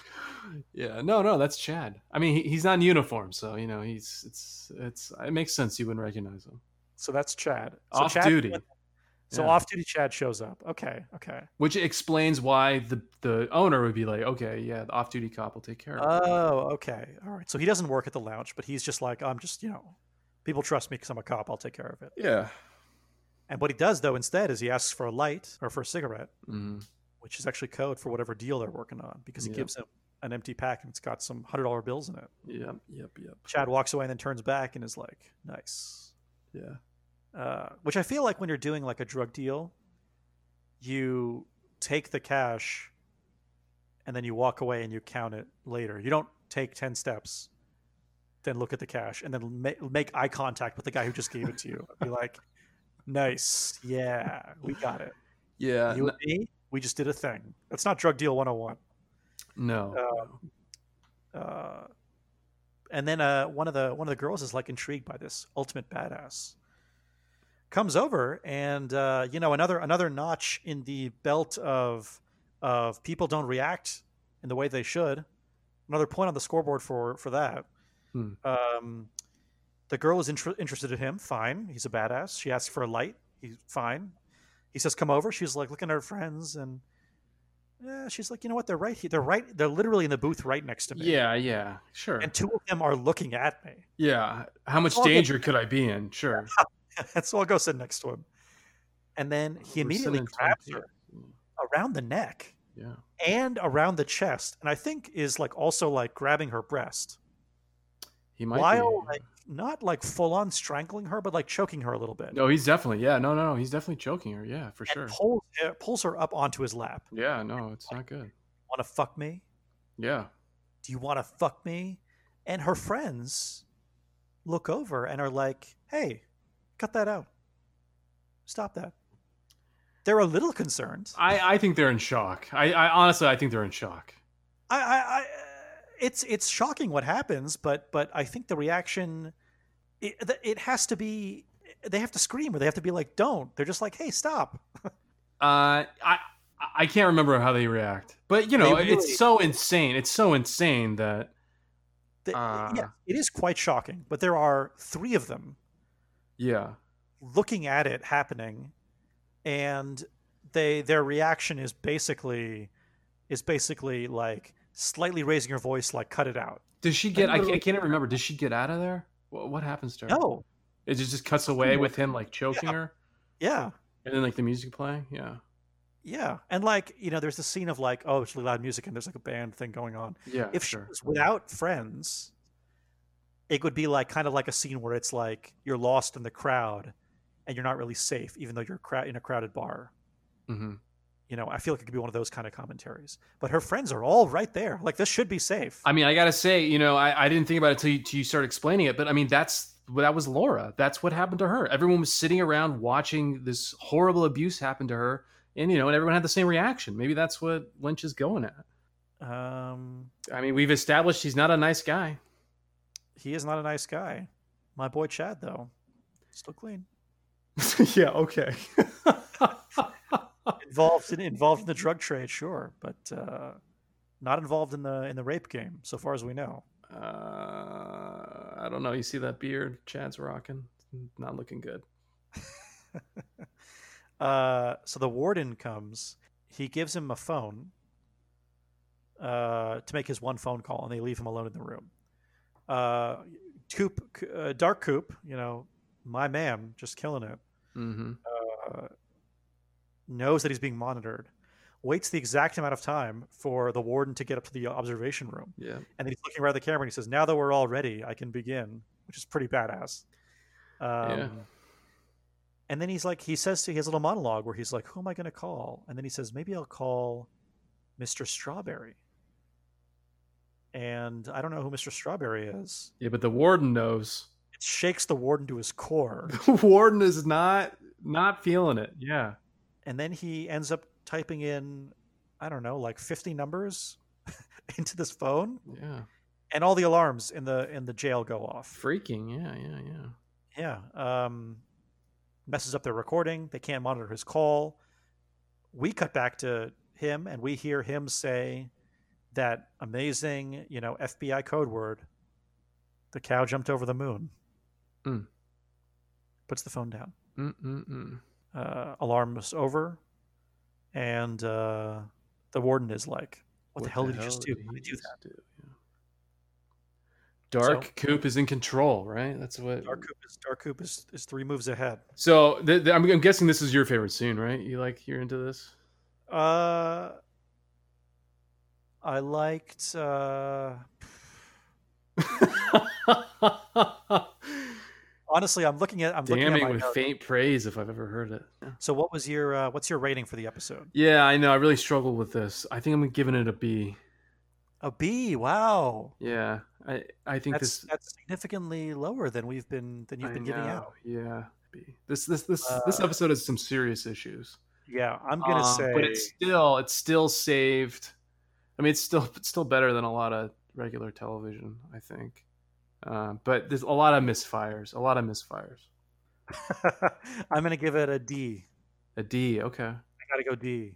Speaker 2: yeah. No, no, that's Chad. I mean, he, he's not in uniform, so you know, he's it's it's it makes sense you wouldn't recognize him.
Speaker 1: So that's Chad. So
Speaker 2: Off
Speaker 1: Chad-
Speaker 2: duty.
Speaker 1: So
Speaker 2: Yeah.
Speaker 1: off-duty Chad shows up. Okay, okay.
Speaker 2: Which explains why the the owner would be like, okay, yeah, the off duty cop will take care of it.
Speaker 1: Oh, okay. All right. So he doesn't work at the lounge, but he's just like, I'm just, you know, people trust me because I'm a cop. I'll take care of it.
Speaker 2: yeah.
Speaker 1: And what he does though instead is he asks for a light or for a cigarette,
Speaker 2: hmm
Speaker 1: which is actually code for whatever deal they're working on, because he
Speaker 2: Yep.
Speaker 1: gives him an empty pack and it's got some hundred dollar bills in it.
Speaker 2: Yep. Yep. Yep.
Speaker 1: Chad walks away and then turns back and is like, "Nice."
Speaker 2: Yeah.
Speaker 1: Uh, which I feel like when you're doing like a drug deal, you take the cash and then you walk away and you count it later. You don't take ten steps, then look at the cash and then ma- make eye contact with the guy who just gave it to you. Be like, "Nice, yeah, we got it.
Speaker 2: Yeah.
Speaker 1: you and me, we just did a thing." That's not drug deal 101.
Speaker 2: no.
Speaker 1: uh, and then uh, one of the one of the girls is like intrigued by this ultimate badass. Comes over and uh, you know another another notch in the belt of of people don't react in the way they should. Another point on the scoreboard for for that.
Speaker 2: Hmm.
Speaker 1: Um, the girl is inter- interested in him. Fine, he's a badass. She asks for a light. He's fine. He says, "Come over." She's like looking at her friends and. Yeah, she's like, you know what? They're right here. They're right. They're literally in the booth right next to me.
Speaker 2: Yeah. Yeah. Sure.
Speaker 1: and two of them are looking at me.
Speaker 2: yeah. How much danger could I be in? Sure.
Speaker 1: and so I'll go sit next to him. And then he
Speaker 2: We're
Speaker 1: immediately grabs her around the neck
Speaker 2: Yeah.
Speaker 1: and around the chest, and I think is like also like grabbing her breast
Speaker 2: He might
Speaker 1: while
Speaker 2: be.
Speaker 1: like not like full on strangling her, but like choking her a little bit.
Speaker 2: No, he's definitely. Yeah. No. No. No. He's definitely choking her. Yeah. For
Speaker 1: and
Speaker 2: sure.
Speaker 1: pulls pulls her up onto his lap.
Speaker 2: Yeah. No. It's not good.
Speaker 1: Want to fuck me?
Speaker 2: Yeah.
Speaker 1: Do you want to fuck me? And her friends look over and are like, "Hey, cut that out. Stop that." They're a little concerned.
Speaker 2: I I think they're in shock. I I honestly I think they're in shock.
Speaker 1: I, I, I it's it's shocking what happens, but but I think the reaction, it, it has to be. They have to scream, or they have to be like, "Don't." They're just like, "Hey, stop."
Speaker 2: Uh, I I can't remember how they react, but you know,
Speaker 1: really-
Speaker 2: it's so insane. It's so insane that
Speaker 1: The-
Speaker 2: Uh.
Speaker 1: yeah, it is quite shocking. But there are three of them
Speaker 2: yeah,
Speaker 1: looking at it happening, and they their reaction is basically is basically like slightly raising her voice, like "Cut it out."
Speaker 2: does she get? I, I can't even remember. Does she get out of there? What, what happens to her?
Speaker 1: No,
Speaker 2: it just, just cuts away with him like choking
Speaker 1: Yeah.
Speaker 2: her,
Speaker 1: yeah.
Speaker 2: and then like the music playing. Yeah,
Speaker 1: Yeah, and like you know, there's this scene of like, oh, it's really loud music, and there's like a band thing going on.
Speaker 2: yeah.
Speaker 1: if
Speaker 2: sure.
Speaker 1: she was without friends, it would be like kind of like a scene where it's like you're lost in the crowd, and you're not really safe, even though you're in a crowded bar.
Speaker 2: hmm
Speaker 1: You know, I feel like it could be one of those kind of commentaries. But her friends are all right there. Like this should be safe.
Speaker 2: I mean, I gotta say, you know, I, I didn't think about it till you, till you started explaining it, but I mean, that's that was Laura. That's what happened to her. Everyone was sitting around watching this horrible abuse happen to her, and you know, and everyone had the same reaction. Maybe that's what Lynch is going at.
Speaker 1: Um,
Speaker 2: I mean, we've established he's not a nice guy.
Speaker 1: He is not a nice guy. My boy Chad, though, still clean.
Speaker 2: yeah. Okay.
Speaker 1: Involved in involved in the drug trade, sure, but uh, not involved in the in the rape game, so far as we know.
Speaker 2: uh, I don't know. You see that beard Chad's rocking? Not looking good.
Speaker 1: Uh, so the warden comes. He gives him a phone uh, to make his one phone call, and they leave him alone in the room. Uh, Coop, uh, Dark Coop, you know, my man, just killing it.
Speaker 2: Mm-hmm.
Speaker 1: Uh, knows that he's being monitored. Waits the exact amount of time for the warden to get up to the observation room,
Speaker 2: Yeah.
Speaker 1: and then he's looking at the camera and he says, "Now that we're all ready, I can begin," which is pretty badass. Um,
Speaker 2: Yeah.
Speaker 1: And then he's like, he says to he has a little monologue where he's like, "Who am I going to call?" And then he says, "Maybe I'll call Mr. Strawberry." And I don't know who Mr. Strawberry is.
Speaker 2: Yeah, but the warden knows.
Speaker 1: It shakes the warden to his core.
Speaker 2: The warden is not not feeling it. Yeah.
Speaker 1: and then he ends up typing in i don't know like 50 numbers into this phone
Speaker 2: Yeah.
Speaker 1: and all the alarms in the in the jail go off
Speaker 2: Freaking. Yeah. Yeah. Yeah.
Speaker 1: yeah um messes up their recording they can't monitor his call we cut back to him and we hear him say that amazing you know fbi code word the cow jumped over the moon
Speaker 2: Mm.
Speaker 1: puts the phone down
Speaker 2: Mm-mm-mm.
Speaker 1: uh, alarms over, and uh, the warden is like, "What, the hell did you just do?
Speaker 2: did
Speaker 1: How did you do that?"
Speaker 2: do? Yeah. Dark Coop is in control, right? That's what.
Speaker 1: Dark Coop is Dark Coop is, is three moves ahead.
Speaker 2: So I'm, I'm guessing this is your favorite scene, right? You like you're into this?
Speaker 1: Uh, I liked. Uh, honestly, I'm looking at. I'm looking at my
Speaker 2: with
Speaker 1: notes.
Speaker 2: faint praise, if I've ever heard it.
Speaker 1: So, what was your uh, what's your rating for the episode?
Speaker 2: Yeah, I know. I really struggled with this. I think I'm giving it a B.
Speaker 1: A B. Wow,
Speaker 2: Yeah, I I think
Speaker 1: that's
Speaker 2: this.
Speaker 1: that's significantly lower than we've been than you've
Speaker 2: I
Speaker 1: been giving
Speaker 2: know,
Speaker 1: out.
Speaker 2: Yeah, B. This this this this
Speaker 1: Uh,
Speaker 2: episode has some serious issues.
Speaker 1: Yeah, I'm gonna
Speaker 2: Um,
Speaker 1: say.
Speaker 2: but it's still it's still saved. I mean, it's still it's still better than a lot of regular television, I think. Uh, but there's a lot of misfires. A lot of misfires.
Speaker 1: I'm gonna give it a D.
Speaker 2: A D. Okay.
Speaker 1: I gotta go D.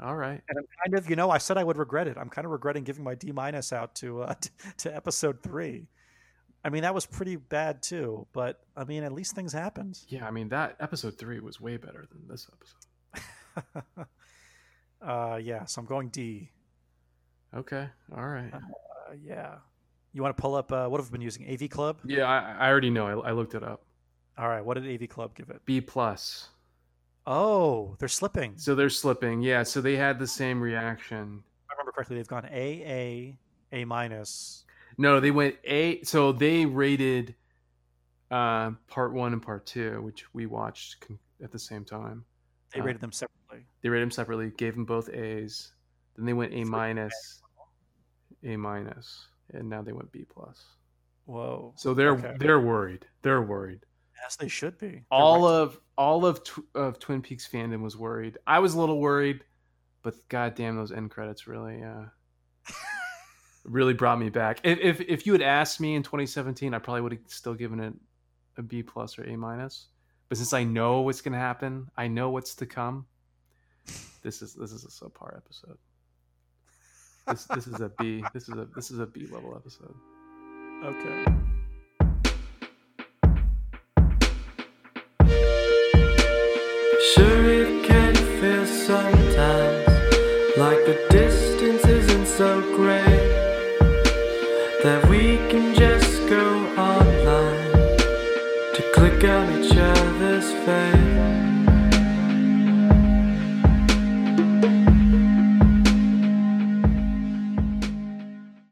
Speaker 2: All right.
Speaker 1: And I'm kind of, you know, I said I would regret it. I'm kind of regretting giving my D minus out to uh, t- to episode three. I mean, that was pretty bad too, but I mean, at least things happened.
Speaker 2: Yeah, I mean that episode three was way better than this episode.
Speaker 1: uh, yeah, so I'm going D.
Speaker 2: Okay. All right.
Speaker 1: Uh, yeah, you want to pull up? Uh, what have we been using? AV Club.
Speaker 2: Yeah, I, I already know. I, I looked it up.
Speaker 1: All right, what did AV Club give it?
Speaker 2: B plus.
Speaker 1: Oh, they're slipping.
Speaker 2: So they're slipping. Yeah. So they had the same reaction.
Speaker 1: If I remember correctly, they've gone A A A minus.
Speaker 2: No, they went A. So they rated uh, part one and part two, which we watched con- at the same time.
Speaker 1: They rated them separately.
Speaker 2: They rated them separately, gave them both A's. Then they went A minus, A minus, and now they went B plus.
Speaker 1: Whoa.
Speaker 2: So they're
Speaker 1: Okay.
Speaker 2: they're worried. They're worried.
Speaker 1: Yes, they should be. They're
Speaker 2: all
Speaker 1: right.
Speaker 2: of all of tw- of Twin Peaks fandom was worried. I was a little worried, but goddamn, those end credits really, uh, really brought me back. If, if if you had asked me in 2017, I probably would have still given it a B plus or A minus. But since I know what's gonna happen, I know what's to come. This is this is a subpar episode. This this is a B. This is a this is a B level episode.
Speaker 1: okay.